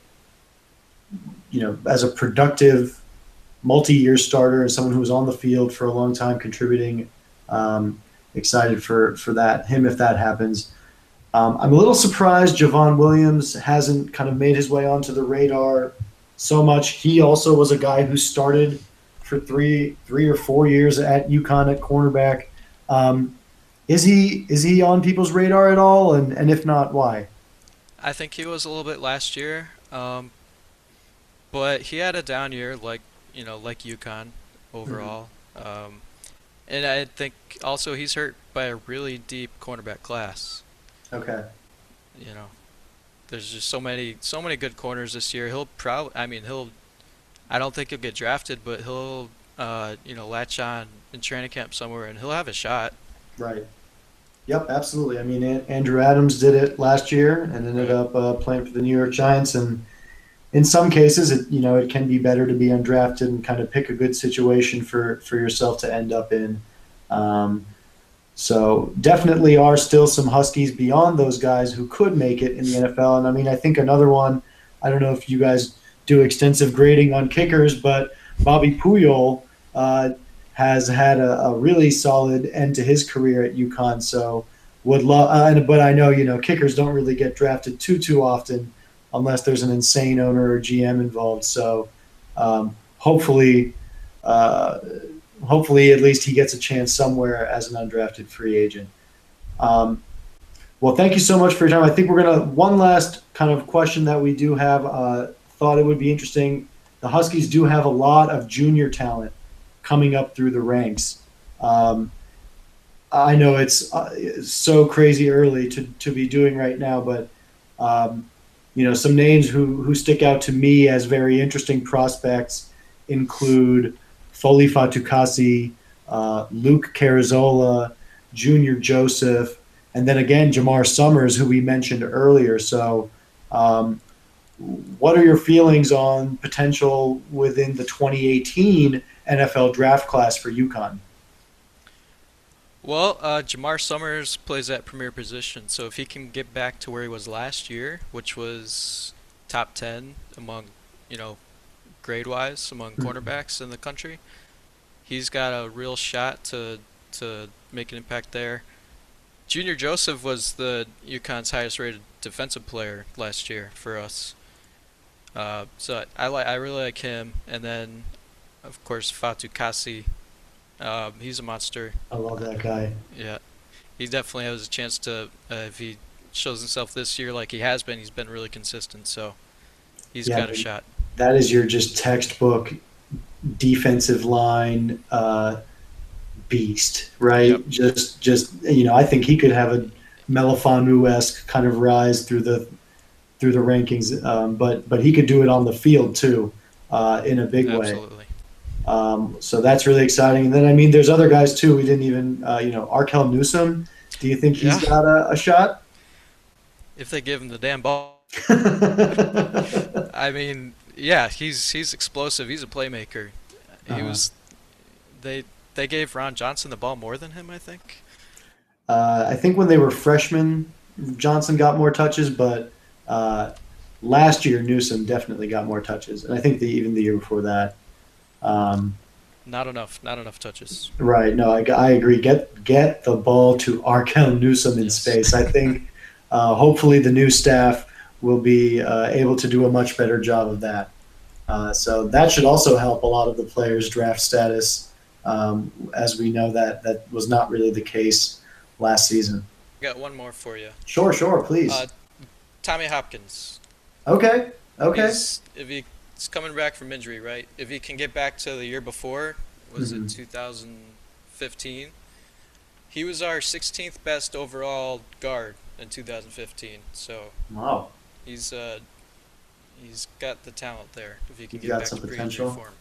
you know, as a productive multi-year starter and someone who was on the field for a long time contributing, um, excited for, for that, him if that happens. Um, I'm a little surprised Javon Williams hasn't kind of made his way onto the radar so much. He also was a guy who started for three three or four years at UConn at cornerback. Um, is he is he on people's radar at all? And and if not, why? I think he was a little bit last year, um, but he had a down year, like you know, like UConn overall. Mm-hmm. Um, and I think also he's hurt by a really deep cornerback class. Okay. You know, there's just so many so many good corners this year. He'll probably I mean he'll I don't think he'll get drafted, but he'll uh, you know latch on in training camp somewhere and he'll have a shot. Right. Yep, absolutely. I mean, Andrew Adams did it last year and ended up uh, playing for the New York Giants. And in some cases, it you know it can be better to be undrafted and kind of pick a good situation for for yourself to end up in. Um, so definitely are still some Huskies beyond those guys who could make it in the NFL. And I mean, I think another one. I don't know if you guys do extensive grading on kickers, but Bobby Puyol uh, has had a, a, really solid end to his career at UConn. So would love, uh, but I know you know kickers don't really get drafted too too often unless there's an insane owner or GM involved. So um, hopefully. Uh, hopefully at least he gets a chance somewhere as an undrafted free agent. Um, well, thank you so much for your time. I think we're gonna one last kind of question that we do have. Uh, thought it would be interesting. The Huskies do have a lot of junior talent coming up through the ranks. Um, I know it's, uh, so crazy early to, to be doing right now, but um, you know some names who who stick out to me as very interesting prospects include Foley Fatukasi, uh, Luke Carrezola, Junior Joseph, and then again Jamar Summers, who we mentioned earlier. So, um, what are your feelings on potential within the 2018 NFL draft class for UConn? Well, uh, Jamar Summers plays that premier position, so if he can get back to where he was last year, which was top 10 among, you know, grade wise among mm-hmm. cornerbacks in the country. He's got a real shot to to make an impact there. Junior Joseph was the UConn's highest rated defensive player last year for us. Uh, so I like I really like him, and then of course Fatukasi. Um, he's a monster. I love that guy. Yeah, he definitely has a chance to uh, if he shows himself this year like he has been. He's been really consistent, so he's yeah, got a shot that is your just textbook defensive line uh, beast, right? Yep. Just, just you know, I think he could have a Melifonwu esque kind of rise through the through the rankings, um, but but he could do it on the field too, uh, in a big Absolutely. way. Um, so that's really exciting. And then I mean, there's other guys too. We didn't even, uh, you know, Arkeel Newsome. Do you think he's yeah. got a, a shot? If they give him the damn ball. I mean, yeah, he's he's explosive. He's a playmaker. He uh-huh. was. They they gave Ron Johnson the ball more than him. I think. Uh, I think when they were freshmen, Johnson got more touches, but uh, last year Newsome definitely got more touches, and I think the, even the year before that. Um, not enough. Not enough touches. Right. No, I, I agree. Get get the ball to Arkeel Newsome in yes. space. I think. Uh, hopefully, the new staff will be uh, able to do a much better job of that. Uh, so that should also help a lot of the players' draft status, um, as we know that that was not really the case last season. Got one more for you. Sure, sure, please. Uh, Tommy Hopkins. Okay, okay. He's, if he's coming back from injury, right? If he can get back to the year before, was mm-hmm. it 2015? He was our 16th best overall guard in 2015. So wow, he's uh, he's got the talent there. If he can he's get got back some to potential. Form.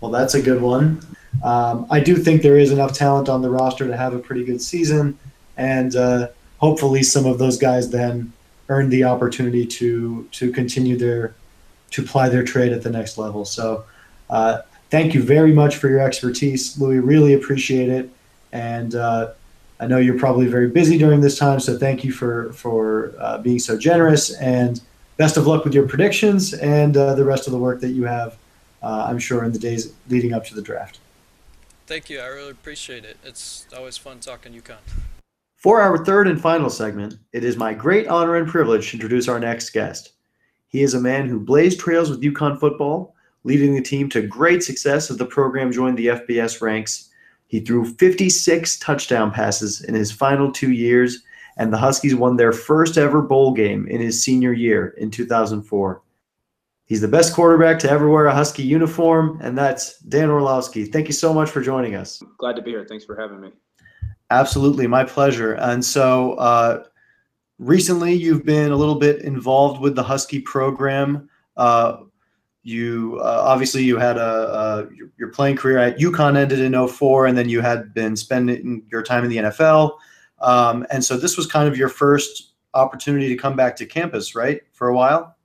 Well, that's a good one. Um, I do think there is enough talent on the roster to have a pretty good season, and uh, hopefully some of those guys then earn the opportunity to to continue their to ply their trade at the next level. So, uh, thank you very much for your expertise, Louis. Really appreciate it, and uh, I know you're probably very busy during this time. So, thank you for for uh, being so generous, and best of luck with your predictions and uh, the rest of the work that you have. Uh, I'm sure in the days leading up to the draft. Thank you. I really appreciate it. It's always fun talking UConn. For our third and final segment, it is my great honor and privilege to introduce our next guest. He is a man who blazed trails with UConn football, leading the team to great success as the program joined the FBS ranks. He threw 56 touchdown passes in his final two years, and the Huskies won their first ever bowl game in his senior year in 2004. He's the best quarterback to ever wear a Husky uniform, and that's Dan Orlovsky. Thank you so much for joining us. Glad to be here. Thanks for having me. Absolutely, my pleasure. And so, uh, recently, you've been a little bit involved with the Husky program. Uh, you uh, obviously you had a, a, your, playing career at UConn ended in 04, and then you had been spending your time in the NFL. Um, and so, this was kind of your first opportunity to come back to campus, right, for a while.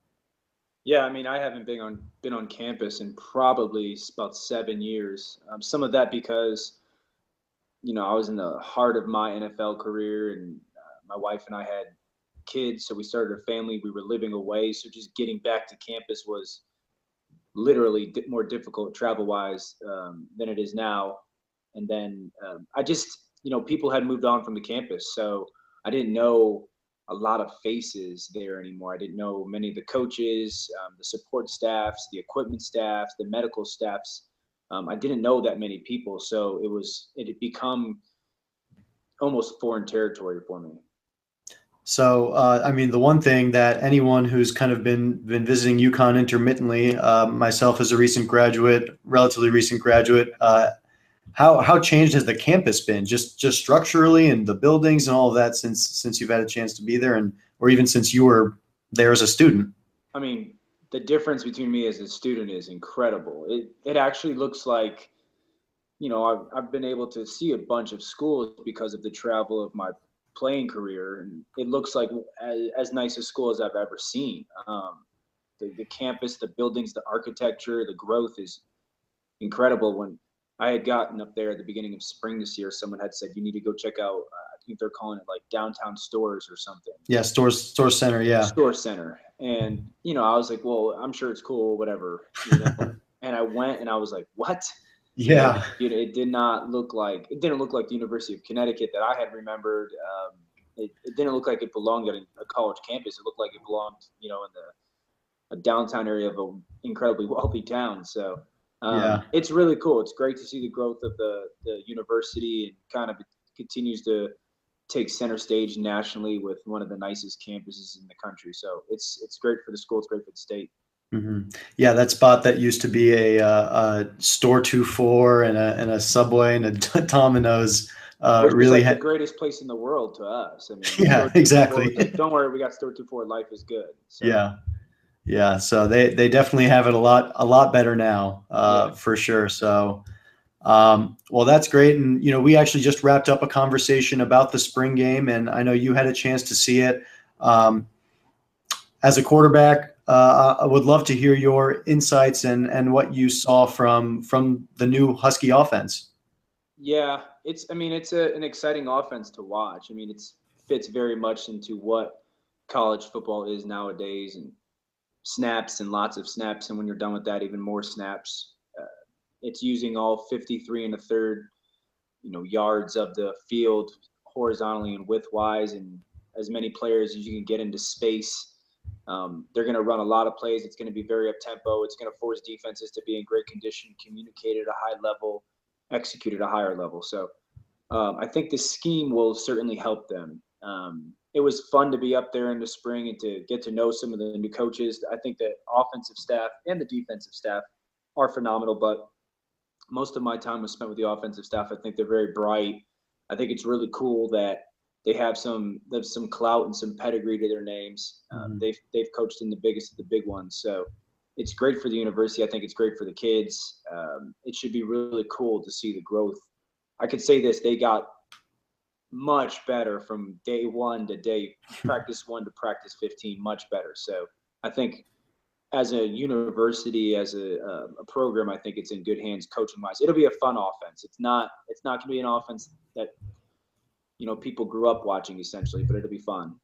Yeah, I mean, I haven't been on been on campus in probably about seven years. Um, some of that because you know, I was in the heart of my NFL career, and uh, my wife and I had kids, so we started a family. We were living away, so just getting back to campus was literally di- more difficult travel wise um, than it is now. And then um, I just, you know, people had moved on from the campus, so I didn't know a lot of faces there anymore. I didn't know many of the coaches, um, the support staffs, the equipment staffs, the medical staffs um, I didn't know that many people, so it was it had become almost foreign territory for me. So, uh, I mean, the one thing that anyone who's kind of been been visiting UConn intermittently, uh, myself as a recent graduate, relatively recent graduate, uh, how how changed has the campus been, just just structurally and the buildings and all of that since since you've had a chance to be there, and or even since you were there as a student? I mean, the difference between me as a student is incredible. It it actually looks like, you know, I've I've been able to see a bunch of schools because of the travel of my playing career, and it looks like as, as nice a school as I've ever seen. Um, the the campus, the buildings, the architecture, the growth is incredible. When I had gotten up there at the beginning of spring this year, someone had said you need to go check out. Uh, I think they're calling it like downtown stores or something. Yeah, stores, store center. Yeah, store center and you know, I was like, well, I'm sure it's cool, whatever. You know? and I went and I was like, what? Yeah. You know, it did not look like it didn't look like the University of Connecticut that I had remembered. Um, it, it, didn't look like it belonged at a college campus. It looked like it belonged, you know, in the a downtown area of an incredibly wealthy town. So um, yeah. it's really cool. It's great to see the growth of the the university and kind of continues to take center stage nationally with one of the nicest campuses in the country. So it's it's great for the school. It's great for the state. Mm-hmm. Yeah, that spot that used to be a, uh, a store two four and a and a Subway and a Domino's. Uh, really like the greatest place in the world to us. I mean, yeah, exactly. don't worry, we got store two four. Life is good. So. Yeah, yeah. So they they definitely have it a lot a lot better now, uh, yeah. for sure. So um, well, that's great. And, you know, we actually just wrapped up a conversation about the spring game, and I know you had a chance to see it. Um, as a quarterback, uh, I would love to hear your insights and, and what you saw from from the new Husky offense. Yeah, it's. I mean, it's a, an exciting offense to watch. I mean, it fits very much into what college football is nowadays, and snaps and lots of snaps, and when you're done with that, even more snaps it's using all 53 and a third, you know, yards of the field horizontally and width wise and as many players as you can get into space. Um, they're going to run a lot of plays. It's going to be very up tempo. It's going to force defenses to be in great condition, communicate at a high level, execute at a higher level. So um, I think the scheme will certainly help them. Um, it was fun to be up there in the spring and to get to know some of the new coaches. I think the offensive staff and the defensive staff are phenomenal, but most of my time was spent with the offensive staff. I think they're very bright. I think it's really cool that they have some they have some clout and some pedigree to their names. Um, mm-hmm. they've they've coached in the biggest of the big ones, so it's great for the university. I think it's great for the kids. Um, it should be really cool to see the growth. I could say this: they got much better from day one to day practice one to practice 15 much better so i think as a university, as a, a program, I think it's in good hands coaching wise. It'll be a fun offense. It's not it's not going to be an offense that you know people grew up watching essentially, but it'll be fun.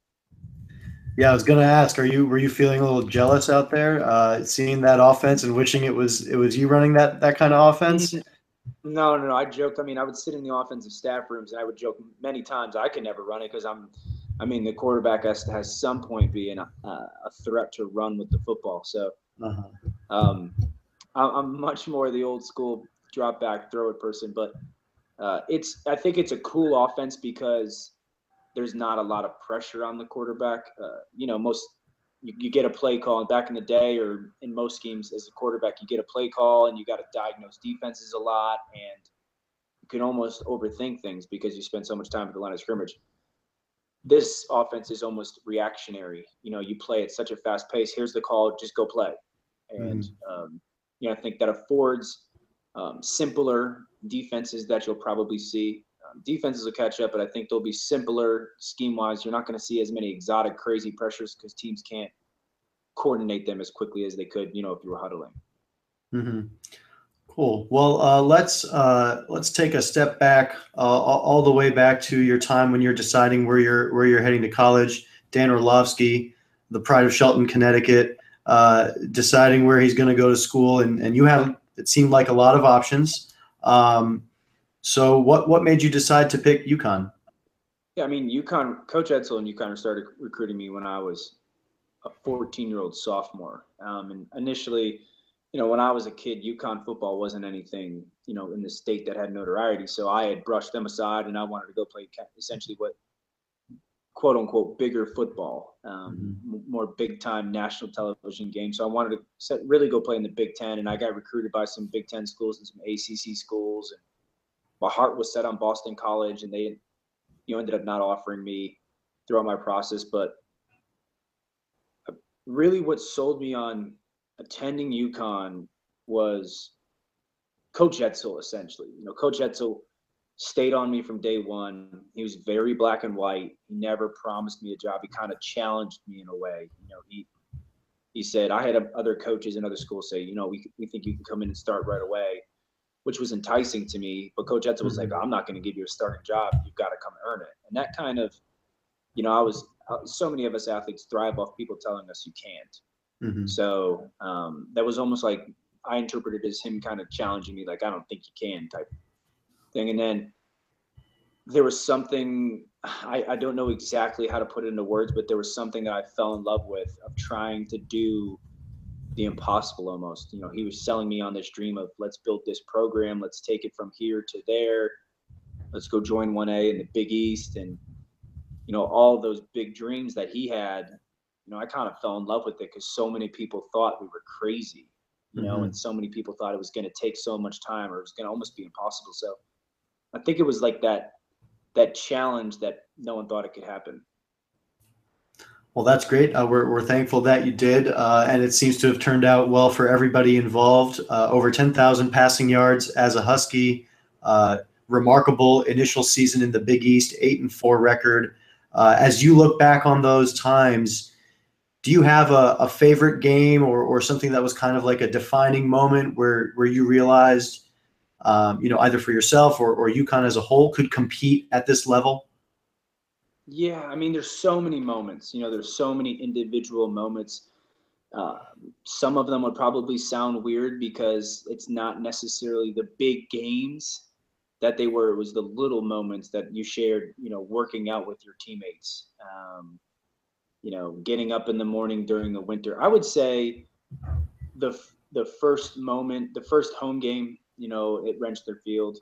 Yeah, I was going to ask, are you were you feeling a little jealous out there, uh, seeing that offense and wishing it was it was you running that that kind of offense? No, no, no. I joked. I mean, I would sit in the offensive staff rooms and I would joke many times I can never run it because I'm I mean, the quarterback has to has some point be a, a threat to run with the football. So uh-huh. um, I'm much more the old school drop back, throw it person. But uh, it's I think it's a cool offense because there's not a lot of pressure on the quarterback. Uh, you know, most you, you, get a play call, and back in the day, or in most schemes as a quarterback, you get a play call, and you got to diagnose defenses a lot, and you can almost overthink things because you spend so much time at the line of scrimmage this offense is almost reactionary. You know, you play at such a fast pace. Here's the call, just go play. And mm-hmm. um, you know, I think that affords um, simpler defenses that you'll probably see. Um, defenses will catch up, but I think they'll be simpler scheme wise. You're not going to see as many exotic, crazy pressures because teams can't coordinate them as quickly as they could. You know, if you were huddling. Mm-hmm. Cool. Well, uh, let's uh, let's take a step back, uh, all the way back to your time when you're deciding where you're where you're heading to college. Dan Orlovsky, the pride of Shelton, Connecticut, uh, deciding where he's going to go to school, and and you had it seemed like a lot of options. Um, so, what what made you decide to pick UConn? Yeah, I mean, UConn, Coach Edsall and UConn started recruiting me when I was a 14 year old sophomore, um, and initially you know, when I was a kid, UConn football wasn't anything, you know, in the state that had notoriety. So I had brushed them aside, and I wanted to go play essentially what, quote unquote, bigger football, um, mm-hmm. more big time national television games. So I wanted to set, really go play in the Big Ten, and I got recruited by some Big Ten schools and some ACC schools, and my heart was set on Boston College, and they, you know, ended up not offering me throughout my process, but uh, really what sold me on attending UConn was Coach Edsall, essentially. You know, Coach Edsall stayed on me from day one. He was very black and white. He never promised me a job. He kind of challenged me in a way. You know, he he said I had other coaches in other schools say, you know, we we think you can come in and start right away, which was enticing to me. But Coach Edsall was like, mm-hmm. I'm not going to give you a starting job. You've got to come earn it. And that kind of, you know, I was uh, so many of us athletes thrive off people telling us you can't. Mm-hmm. So um, that was almost like I interpreted as him kind of challenging me, like I don't think you can type thing. And then there was something I, I don't know exactly how to put it into words, but there was something that I fell in love with of trying to do the impossible almost. You know, he was selling me on this dream of let's build this program, let's take it from here to there, let's go join 1A in the Big East, and you know all those big dreams that he had you know, I kind of fell in love with it because so many people thought we were crazy, you know, mm-hmm. and so many people thought it was going to take so much time or it was going to almost be impossible. So I think it was like that that challenge that no one thought it could happen. Well, that's great. Uh, we're, we're thankful that you did. Uh, and it seems to have turned out well for everybody involved. Uh, over 10,000 passing yards as a Husky. Uh, remarkable initial season in the Big East, 8 and 4 record. Uh, as you look back on those times, do you have a, a favorite game or, or something that was kind of like a defining moment where where you realized um, you know either for yourself or, or UConn as a whole could compete at this level yeah i mean there's so many moments you know there's so many individual moments uh, some of them would probably sound weird because it's not necessarily the big games that they were it was the little moments that you shared you know working out with your teammates um, you know, getting up in the morning during the winter. I would say the the first moment, the first home game, you know, at Rentschler Field.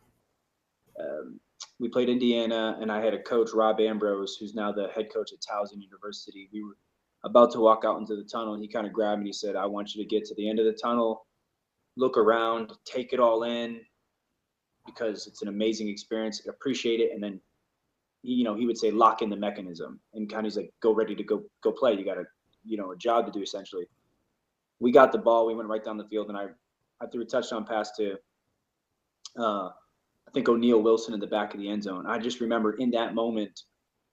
Um, we played Indiana, and I had a coach, Rob Ambrose, who's now the head coach at Towson University. We were about to walk out into the tunnel, and he kind of grabbed me and he said, I want you to get to the end of the tunnel, look around, take it all in, because it's an amazing experience. Appreciate it, and then you know, he would say lock in the mechanism and kind of he's like go ready to go go play. You got a you know a job to do essentially. We got the ball. We went right down the field, and I I threw a touchdown pass to uh, I think O'Neal Wilson in the back of the end zone. I just remember in that moment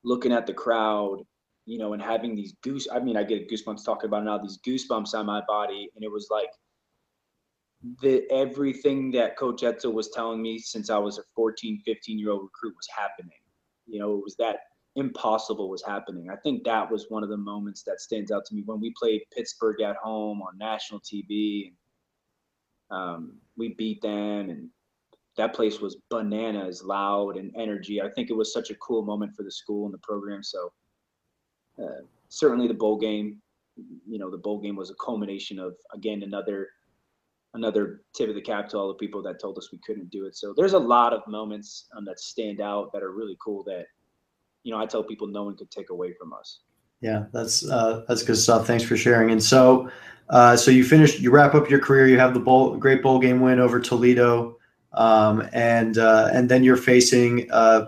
looking at the crowd you know, and having these goose, I mean, I get goosebumps talking about it now, these goosebumps on my body. And it was like the everything that Coach Edsall was telling me since I was a 14, 15 year old recruit was happening. You know, it was that impossible was happening. I think that was one of the moments that stands out to me when we played Pittsburgh at home on national TV. And, um, we beat them, and that place was bananas, loud and energy. I think it was such a cool moment for the school and the program. So uh, certainly the bowl game, you know, the bowl game was a culmination of again another another tip of the cap to all the people that told us we couldn't do it. So there's a lot of moments um, that stand out that are really cool that you know I tell people no one could take away from us. Yeah, that's uh, that's good stuff. Thanks for sharing. And so, uh, so you finish, you wrap up your career. You have the bowl, great bowl game win over Toledo, um, and uh, and then you're facing uh,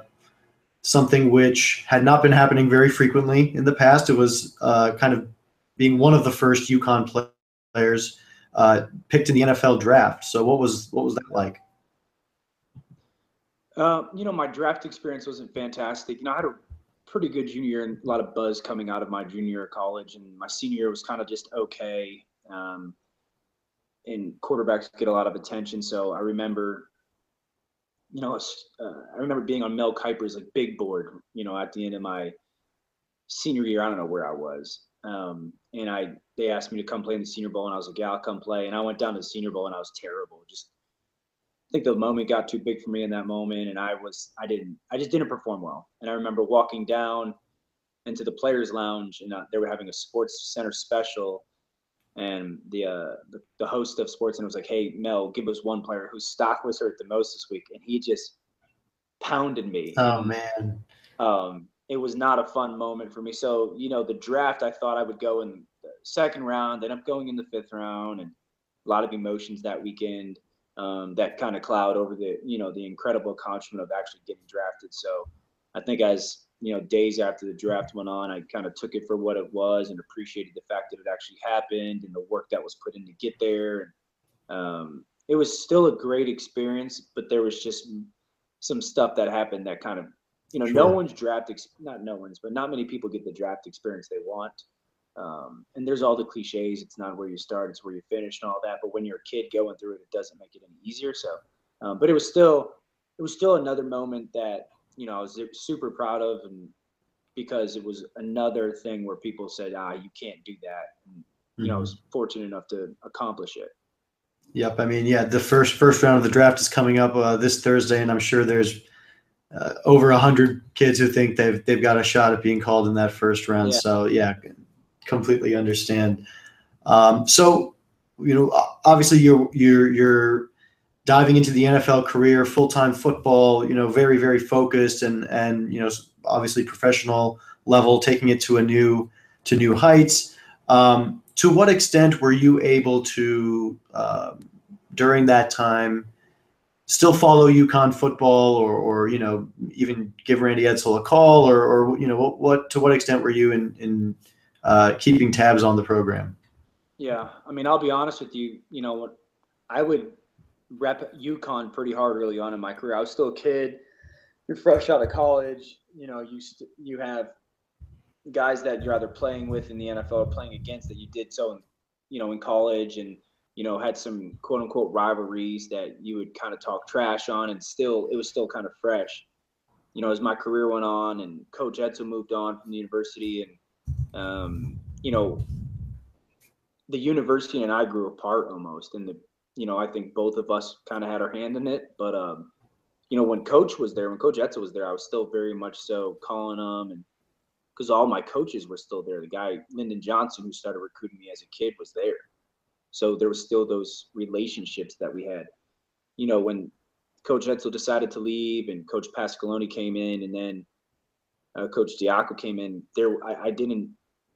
something which had not been happening very frequently in the past. It was uh, kind of being one of the first UConn players uh, picked in the NFL draft. So what was what was that like? Uh, you know, my draft experience wasn't fantastic. You know, I had a pretty good junior year and a lot of buzz coming out of my junior year of college, and my senior year was kind of just okay. Um, and quarterbacks get a lot of attention, so I remember, you know, uh, I remember being on Mel Kiper's like big board. You know, at the end of my senior year, I don't know where I was, um, and I they asked me to come play in the Senior Bowl, and I was like, yeah, I'll come play. And I went down to the Senior Bowl, and I was terrible. Just I think the moment got too big for me in that moment, and I was I didn't I just didn't perform well. And I remember walking down into the players' lounge, and uh, they were having a Sports Center special, and the, uh, the the host of Sports Center was like, "Hey, Mel, give us one player whose stock was hurt the most this week," and he just pounded me. Oh man. Um, it was not a fun moment for me. So, you know, the draft, I thought I would go in the second round, end up going in the fifth round, and a lot of emotions that weekend um, that kind of cloud over the, you know, the incredible accomplishment of actually getting drafted. So I think as, you know, days after the draft went on, I kind of took it for what it was and appreciated the fact that it actually happened and the work that was put in to get there. And um, it was still a great experience, but there was just some stuff that happened that kind of you know, sure. no one's draft, ex- not no one's, but not many people get the draft experience they want. Um, and there's all the cliches. It's not where you start, it's where you finish and all that. But when you're a kid going through it, it doesn't make it any easier. So, um, but it was still, it was still another moment that, you know, I was super proud of. And because it was another thing where people said, ah, you can't do that. And, you mm-hmm. know, I was mm-hmm. fortunate enough to accomplish it. Yep. I mean, yeah, the first, first round of the draft is coming up uh, this Thursday. And I'm sure there's, uh, over a hundred kids who think they've they've got a shot at being called in that first round. Yeah. So yeah, completely understand. Um, so you know, obviously you're you're you're diving into the NFL career, full time football. You know, very very focused and and you know obviously professional level, taking it to a new to new heights. Um, to what extent were you able to uh, during that time? still follow UConn football or, or you know even give Randy Edsall a call or, or you know what, what to what extent were you in in uh, keeping tabs on the program? Yeah, I mean I'll be honest with you. You know I would rep UConn pretty hard early on in my career. I was still a kid. You're fresh out of college. You know you st- you have guys that you're either playing with in the NFL or playing against that you did so in, you know in college and you know, had some quote unquote rivalries that you would kind of talk trash on, and still it was still kind of fresh. You know, as my career went on, and Coach Edsall moved on from the university, and um, you know, the university and I grew apart almost, and the you know, I think both of us kind of had our hand in it, but um, you know, when Coach was there, when Coach Edsall was there, I was still very much so calling him and because all my coaches were still there. The guy Lyndon Johnson, who started recruiting me as a kid, was there. So there was still those relationships that we had. You know, when Coach Edsall decided to leave and Coach Pasqualoni came in and then uh, Coach Diaco came in, there I, I didn't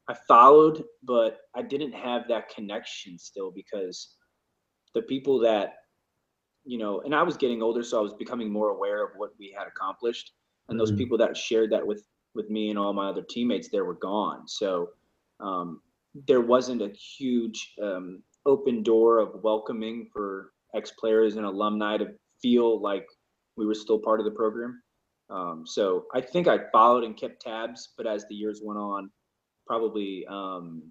I followed, but I didn't have that connection still because the people that you know, and I was getting older, so I was becoming more aware of what we had accomplished, and those mm-hmm. people that shared that with with me and all my other teammates there were gone. So um, there wasn't a huge um, open door of welcoming for ex players and alumni to feel like we were still part of the program. Um, so I think I followed and kept tabs, but as the years went on, probably um,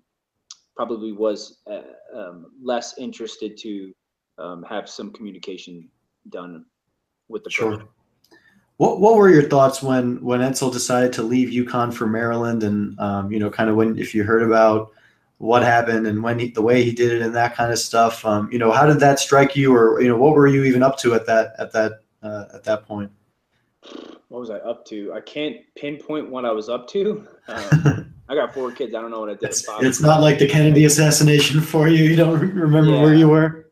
probably was uh, um, less interested to um, have some communication done with the Sure. program. What What were your thoughts when when Edsall decided to leave UConn for Maryland, and um, you know, kind of when if you heard about what happened and when he, the way he did it and that kind of stuff, um, you know, how did that strike you, or you know, what were you even up to at that at that uh, at that point? What was I up to? I can't pinpoint what I was up to. I got four kids. I don't know what I did. it's, it's not like the Kennedy assassination for you. You don't remember where you were.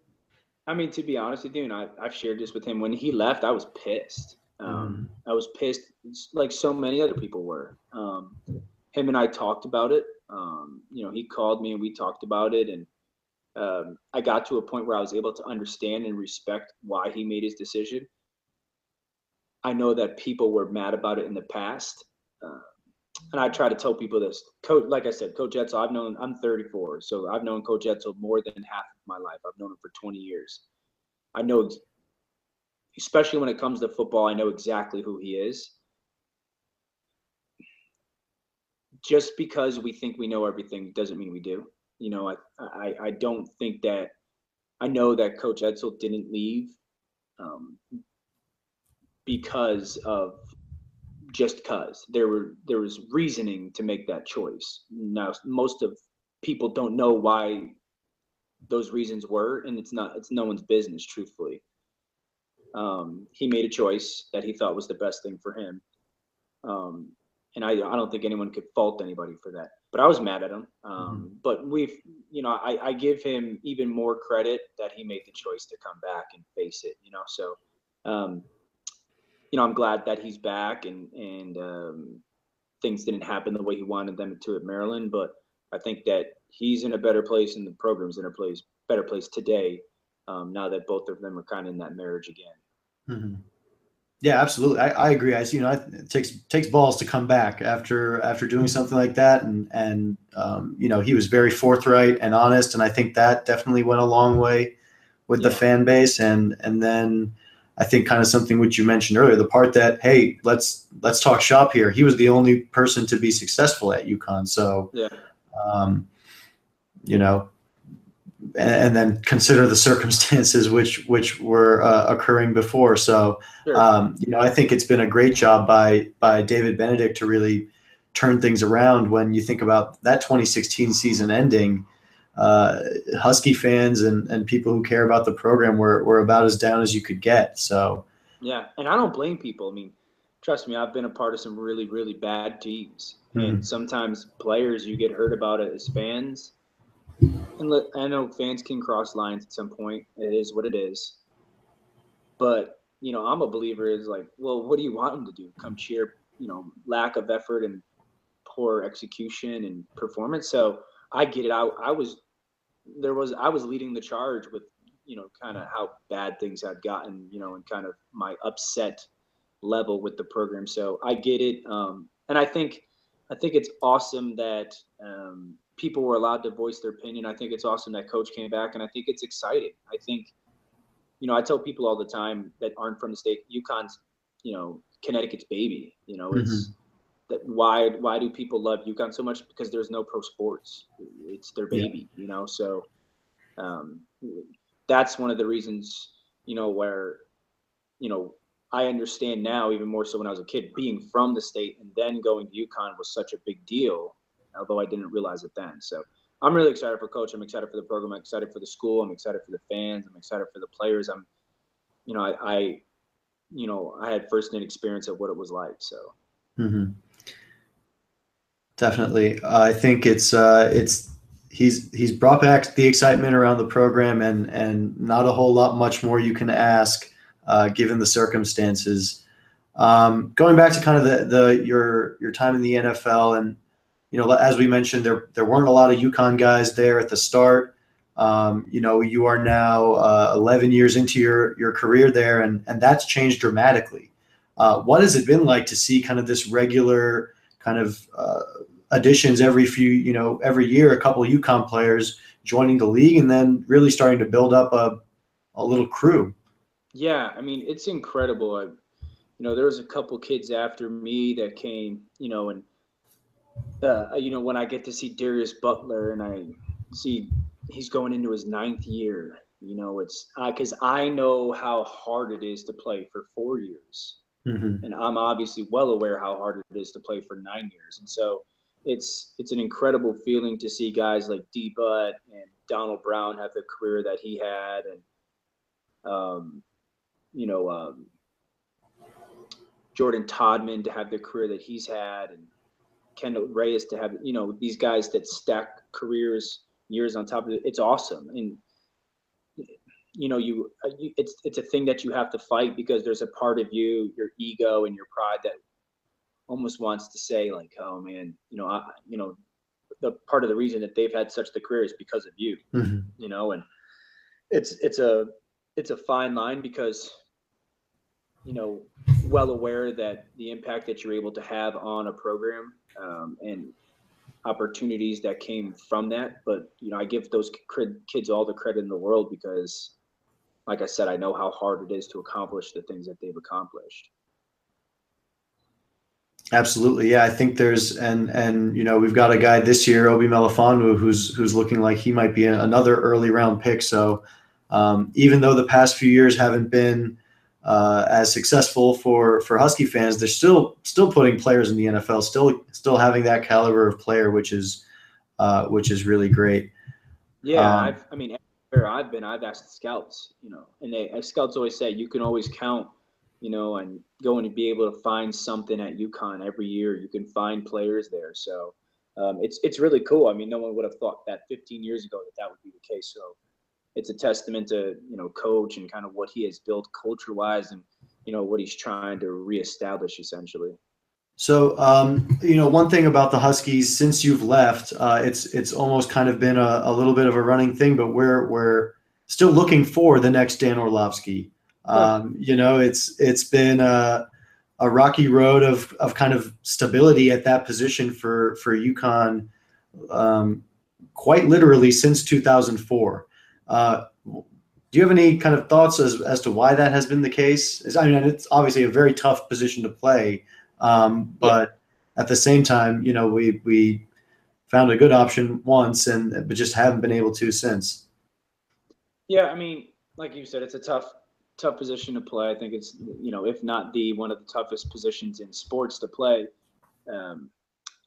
I mean, to be honest with you, and I, I've shared this with him. When he left, I was pissed. Um, I was pissed, like so many other people were. Um, him and I talked about it. Um, you know, he called me and we talked about it, and um, I got to a point where I was able to understand and respect why he made his decision. I know that people were mad about it in the past, uh, and I try to tell people this. Coach, like I said, Coach Edsall, I've known. I'm 34, so I've known Coach Edsall more than half of my life. I've known him for 20 years. I know, especially when it comes to football, I know exactly who he is. Just because we think we know everything doesn't mean we do. You know, I I, I don't think that. I know that Coach Edsall didn't leave um, because of just cause there were there was reasoning to make that choice. Now most of people don't know why those reasons were, and it's not it's no one's business, truthfully. Um, he made a choice that he thought was the best thing for him, um, and I I don't think anyone could fault anybody for that. But I was mad at him. Um, But we've you know I I give him even more credit that he made the choice to come back and face it. You know so. Um, you know, I'm glad that he's back and and um, things didn't happen the way he wanted them to at Maryland. But I think that he's in a better place and the program's in a place better place today. Um, now that both of them are kind of in that marriage again. Mhm. Yeah, absolutely. I, I agree. I you know it takes takes balls to come back after after doing something like that, and and um, you know he was very forthright and honest, and I think that definitely went a long way with the fan base, and and then I think kind of something which you mentioned earlier, the part that hey let's let's talk shop here. He was the only person to be successful at UConn, so Yeah. um, you know and, and then consider the circumstances which which were uh, occurring before. So, Sure. um, you know, I think it's been a great job by by David Benedict to really turn things around. When you think about that 2016 season ending, uh, Husky fans and and people who care about the program were were about as down as you could get. So, Yeah, and I don't blame people. I mean, trust me, I've been a part of some really, really bad teams, and sometimes players you get hurt about it as fans. And look, I know fans can cross lines at some point. It is what it is. But you know, I'm a believer. Is like, well, what do you want them to do? Come cheer? You know, lack of effort and poor execution and performance. So I get it. I, I was there was I was leading the charge with you know kind of how bad things had gotten you know and kind of my upset level with the program. So i get it um, and i think i think it's awesome that um, people were allowed to voice their opinion. I think it's awesome that coach came back and i think it's exciting. I think you know i tell people all the time that aren't from the state uconn's you know connecticut's baby you know it's that why why do people love UConn so much? Because there's no pro sports. It's their Yeah. baby, you know. So um, that's one of the reasons, you know, where you know I understand now even more so when I was a kid, being from the state and then going to UConn was such a big deal, although I didn't realize it then. So I'm really excited for coach. I'm excited for the program. I'm excited for the school. I'm excited for the fans. I'm excited for the players. I'm, you know, I, I you know, I had firsthand experience of what it was like. So. mhm. Definitely, I think it's uh, it's he's he's brought back the excitement around the program, and and not a whole lot much more you can ask uh, given the circumstances. Um, going back to kind of the, the your your time in the NFL, and you know, as we mentioned, there there weren't a lot of UConn guys there at the start. Um, you know, you are now uh, 11 years into your your career there, and and that's changed dramatically. Uh, what has it been like to see kind of this regular kind of uh, additions every few, you know, every year, a couple of UConn players joining the league, and then really starting to build up a a little crew? Yeah, I mean, it's incredible. I, you know, there was a couple kids after me that came, you know, and uh, you know, when I get to see Darius Butler and I see he's going into his ninth year, you know, it's because uh, I know how hard it is to play for four years. Mm-hmm. And I'm obviously well aware how hard it is to play for nine years. And so it's it's an incredible feeling to see guys like D Butt and Donald Brown have the career that he had and um, you know, um, Jordan Todman to have the career that he's had and Kendall Reyes to have, you know, these guys that stack careers years on top of it. It's awesome. And, you know, you, you it's, it's a thing that you have to fight because there's a part of you, your ego and your pride that almost wants to say like, oh man, you know, I, you know, the part of the reason that they've had such the career is because of you, mm-hmm. you know, and it's, it's a, it's a fine line because you know, well aware that the impact that you're able to have on a program um, and opportunities that came from that. But you know, I give those kids all the credit in the world because, like I said, I know how hard it is to accomplish the things that they've accomplished. Absolutely, yeah. I think there's and and you know we've got a guy this year, Obi Melifonwu, who's who's looking like he might be another early round pick. So um, even though the past few years haven't been uh, as successful for for Husky fans, they're still still putting players in the NFL, still still having that caliber of player, which is uh, which is really great. Yeah, um, i mean, where I've been, I've asked scouts, you know, and they scouts always say you can always count, you know, and going to be able to find something at UConn every year. You can find players there, so um, it's it's really cool. I mean, no one would have thought that 15 years ago that that would be the case. So it's a testament to you know coach and kind of what he has built culture wise and you know what he's trying to reestablish essentially. So um, you know one thing about the Huskies since you've left, uh, it's it's almost kind of been a, a, little bit of a running thing, but we're we're still looking for the next Dan Orlovsky. Um, you know, it's it's been a, a rocky road of of kind of stability at that position for for UConn, um, quite literally since 2004. Uh, do you have any kind of thoughts as, as to why that has been the case? I mean, it's obviously a very tough position to play, um, but at the same time, you know, we we found a good option once, and but just haven't been able to since. Yeah, I mean, like you said, it's a tough tough position to play. I think it's you know, if not the one of the toughest positions in sports to play. Um,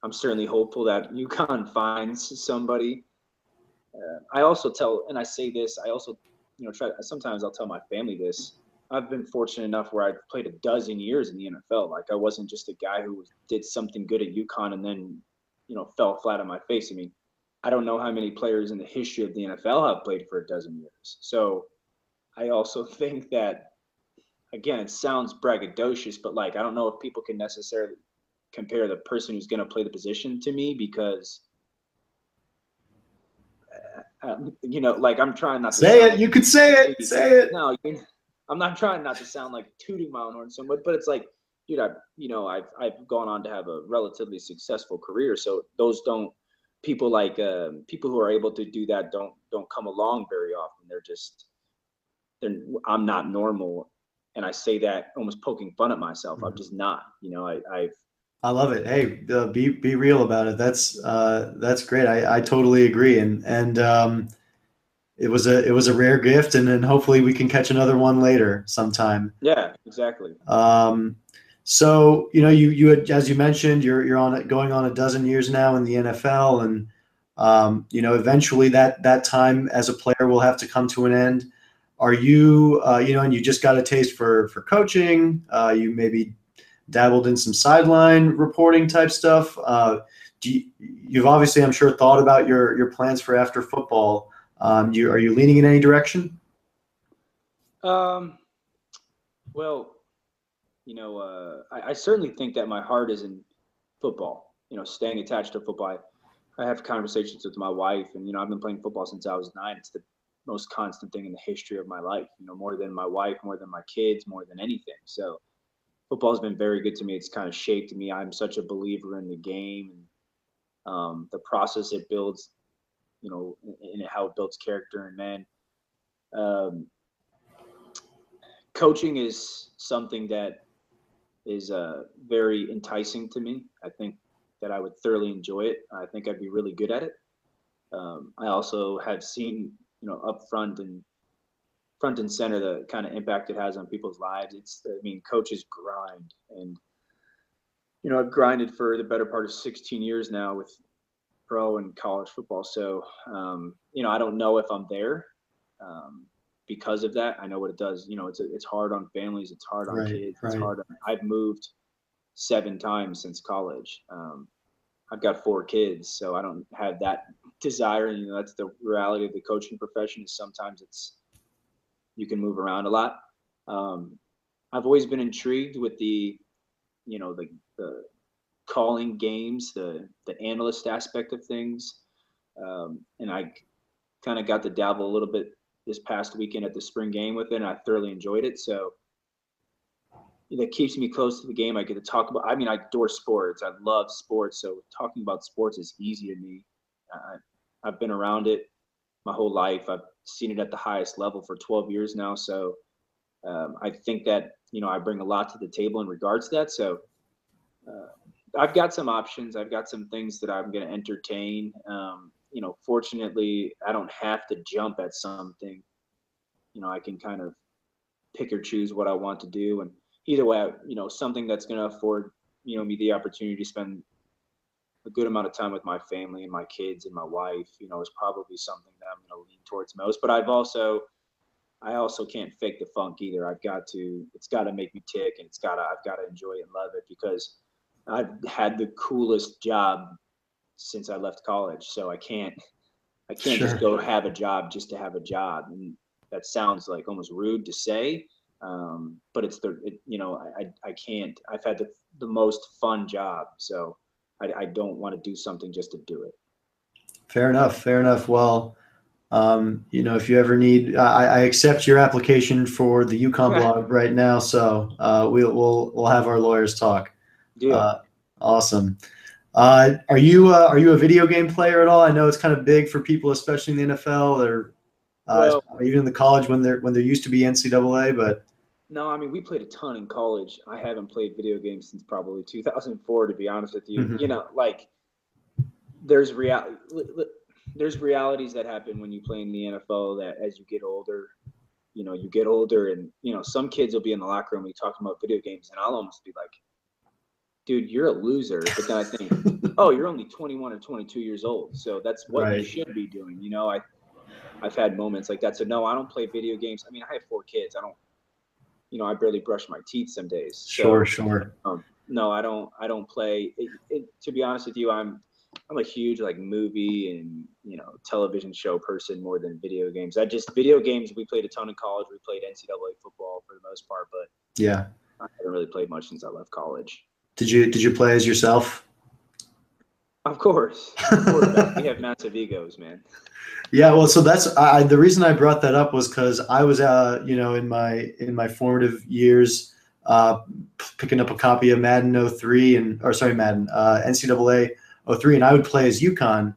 I'm certainly hopeful that UConn finds somebody uh, I also tell, and I say this, I also, you know, try. Sometimes I'll tell my family this. I've been fortunate enough where I've played a dozen years in the NFL. Like I wasn't just a guy who did something good at UConn and then, you know, fell flat on my face. I mean, I don't know how many players in the history of the NFL have played for a dozen years. So I also think that, again, it sounds braggadocious, but like I don't know if people can necessarily compare the person who's going to play the position to me because um, you know, like I'm trying not to say it. Like, you could say it. Say it. No, I'm not trying not to sound like tooting my own horn so much, but it's like, dude, I, you know, I've I've gone on to have a relatively successful career, so those don't people like um, people who are able to do that don't don't come along very often. They're just, I'm not normal, and I say that almost poking fun at myself. Mm-hmm. I'm just not. You know, I I've I love it. Hey, uh, be be real about it. That's uh, that's great. I, I totally agree. And and um, it was a it was a rare gift, and then hopefully we can catch another one later sometime. Yeah, exactly. Um, so you know, you you had, as you mentioned, you're you're on going on a dozen years now in the NFL, and um, you know, eventually that that time as a player will have to come to an end. Are you uh, you know, and you just got a taste for for coaching? Uh, you maybe dabbled in some sideline reporting type stuff. Uh, you, have obviously, I'm sure, thought about your your plans for after football. Um, you are you leaning in any direction? Um, well, you know, uh, I, I, certainly think that my heart is in football. You know, staying attached to football. I, I have conversations with my wife, and you know, I've been playing football since I was nine. It's the most constant thing in the history of my life. You know, more than my wife, more than my kids, more than anything. So football's been very good to me. It's kind of shaped me. I'm such a believer in the game and um, the process it builds, you know, and how it builds character in men. Um, coaching is something that is uh, very enticing to me. I think that I would thoroughly enjoy it. I think I'd be really good at it. Um, I also have seen, you know, up front and front and center the kind of impact it has on people's lives. It's, I mean, coaches grind, and you know, I've grinded for the better part of 16 years now with pro and college football. So, um, you know, I don't know if I'm there um, because of that. I know what it does. You know, it's it's hard on families. It's hard on Right, kids. right. It's hard. On, I've moved seven times since college. Um, I've got four kids, so I don't have that desire. And, you know, that's the reality of the coaching profession. Is sometimes it's you can move around a lot. Um, I've always been intrigued with the, you know, the the calling games, the the analyst aspect of things, um, and I kind of got to dabble a little bit this past weekend at the spring game with it. And I thoroughly enjoyed it. So that keeps me close to the game. I get to talk about. I mean, I adore sports. I love sports. So talking about sports is easy to me. I, I've been around it my whole life. I've seen it at the highest level for 12 years now. So um, I think that you know I bring a lot to the table in regards to that. So uh, I've got some options. I've got some things that I'm going to entertain. Um, you know, fortunately, I don't have to jump at something. You know, I can kind of pick or choose what I want to do, and either way, you know, something that's going to afford you know me the opportunity to spend a good amount of time with my family and my kids and my wife. You know, is probably something that I'm going to lean towards most. But I've also I also can't fake the funk either. I've got to, it's got to make me tick and it's got to, I've got to enjoy it and love it because I've had the coolest job since I left college. So I can't, I can't Sure. just go have a job just to have a job. And that sounds like almost rude to say. Um, but it's the, it, you know, I, I, I can't, I've had the, the most fun job. So I, I don't want to do something just to do it. Fair enough. Fair enough. Well, um, you know, if you ever need, I, I accept your application for the UConn blog right now. So uh, we'll we'll we'll have our lawyers talk. Deal. Uh, awesome. Uh, are you uh, are you a video game player at all? I know it's kind of big for people, especially in the NFL or uh, even in the college when there when there used to be NCAA. But No, I mean we played a ton in college. I haven't played video games since probably 2004, to be honest with you. Mhm. You know, like there's real there's realities that happen when you play in the NFL that as you get older, you know, you get older, and you know some kids will be in the locker room. We talk about video games, and I'll almost be like, "Dude, you're a loser." But then I think, "Oh, you're only 21 or 22 years old, so that's what you should be doing." You know, I I've had moments like that. So no, I don't play video games. I mean, I have four kids. I don't you know, I barely brush my teeth some days. So, sure, sure. Um, no, I don't. I don't play. It, it, to be honest with you, I'm I'm a huge like movie and you know television show person more than video games. I just video games. We played a ton in college. We played NCAA football for the most part, but Yeah. I haven't really played much since I left college. Did you did you play as yourself? Of course, we have massive egos, man. Yeah, well, so that's I, the reason I brought that up was because I was, uh, you know, in my in my formative years, uh, picking up a copy of Madden 03 and or sorry, Madden uh, NCAA 03, and I would play as UConn,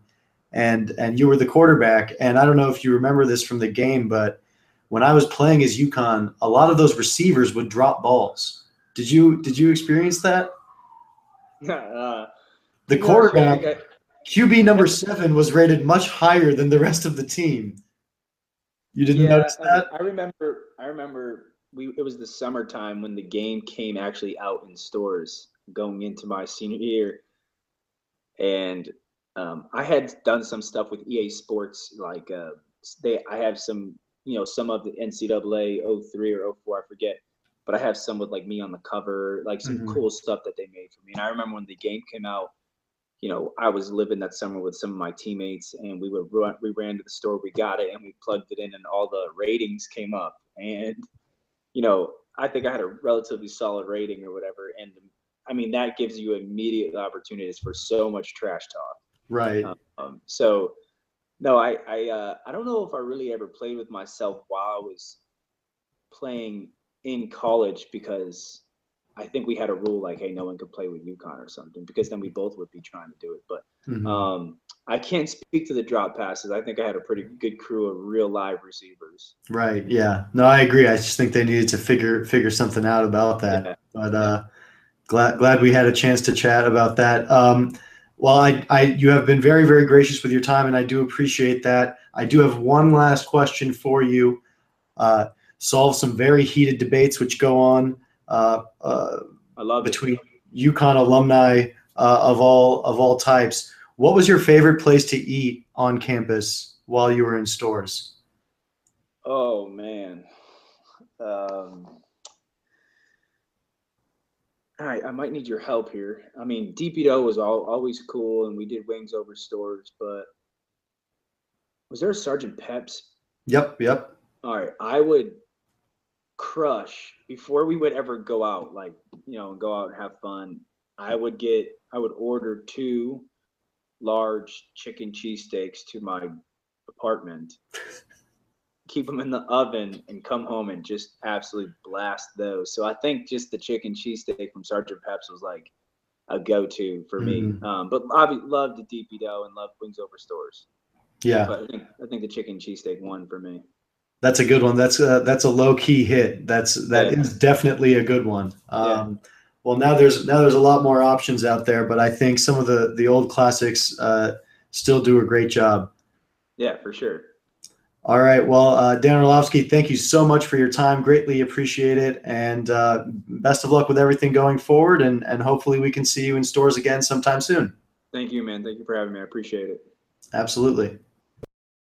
and and you were the quarterback, and I don't know if you remember this from the game, but when I was playing as UConn, a lot of those receivers would drop balls. Did you did you experience that? uh, The quarterback. I QB number seven was rated much higher than the rest of the team. You didn't notice that? I remember. I remember. We it was the summertime when the game came actually out in stores going into my senior year, and um, I had done some stuff with EA Sports. Like uh, they, I have some, you know, some of the NCAA 03 or 04, I forget, but I have some with like me on the cover, like some Mhm. cool stuff that they made for me. And I remember when the game came out you know, I was living that summer with some of my teammates, and we would run, we ran to the store, we got it, and we plugged it in, and all the ratings came up. And you know, I think I had a relatively solid rating or whatever. And I mean, that gives you immediate opportunities for so much trash talk. Right. Um, so, no, I I uh, I don't know if I really ever played with myself while I was playing in college because I think we had a rule like, hey, no one could play with UConn or something because then we both would be trying to do it. But Mhm. um, I can't speak to the drop passes. I think I had a pretty good crew of real live receivers. Right. Yeah. No, I agree. I just think they needed to figure figure something out about that. Yeah. But uh, glad glad we had a chance to chat about that. Um, Well, I, I, you have been very, very gracious with your time, and I do appreciate that. I do have one last question for you. Uh, solve some very heated debates which go on I love between UConn alumni uh, of all of all types. What was your favorite place to eat on campus while you were in Storrs? Oh man. Um, all right, I might need your help here. I mean, DP Dough was all, always cool, and we did wings over Storrs, but was there a Sergeant Peps Yep, yep. All right, I would crush before we would ever go out, like you know, go out and have fun. I would get, I would order two large chicken cheesesteaks to my apartment, keep them in the oven, and come home and just absolutely blast those. So I think just the chicken cheesesteak from Sergeant Peps was like a go-to for me. Mhm. Um, but I loved the DP dough and loved wings over Storrs. Yeah, But I think I think the chicken cheesesteak won for me. That's a good one. That's a, that's a low key hit. That's that Yeah. is definitely a good one. Um, Well, now there's now there's a lot more options out there, but I think some of the the old classics uh, still do a great job. Yeah, for sure. All right. Well, uh, Dan Orlovsky, thank you so much for your time. Greatly appreciate it. And uh, best of luck with everything going forward. And, and hopefully we can see you in Storrs again sometime soon. Thank you, man. Thank you for having me. I appreciate it. Absolutely.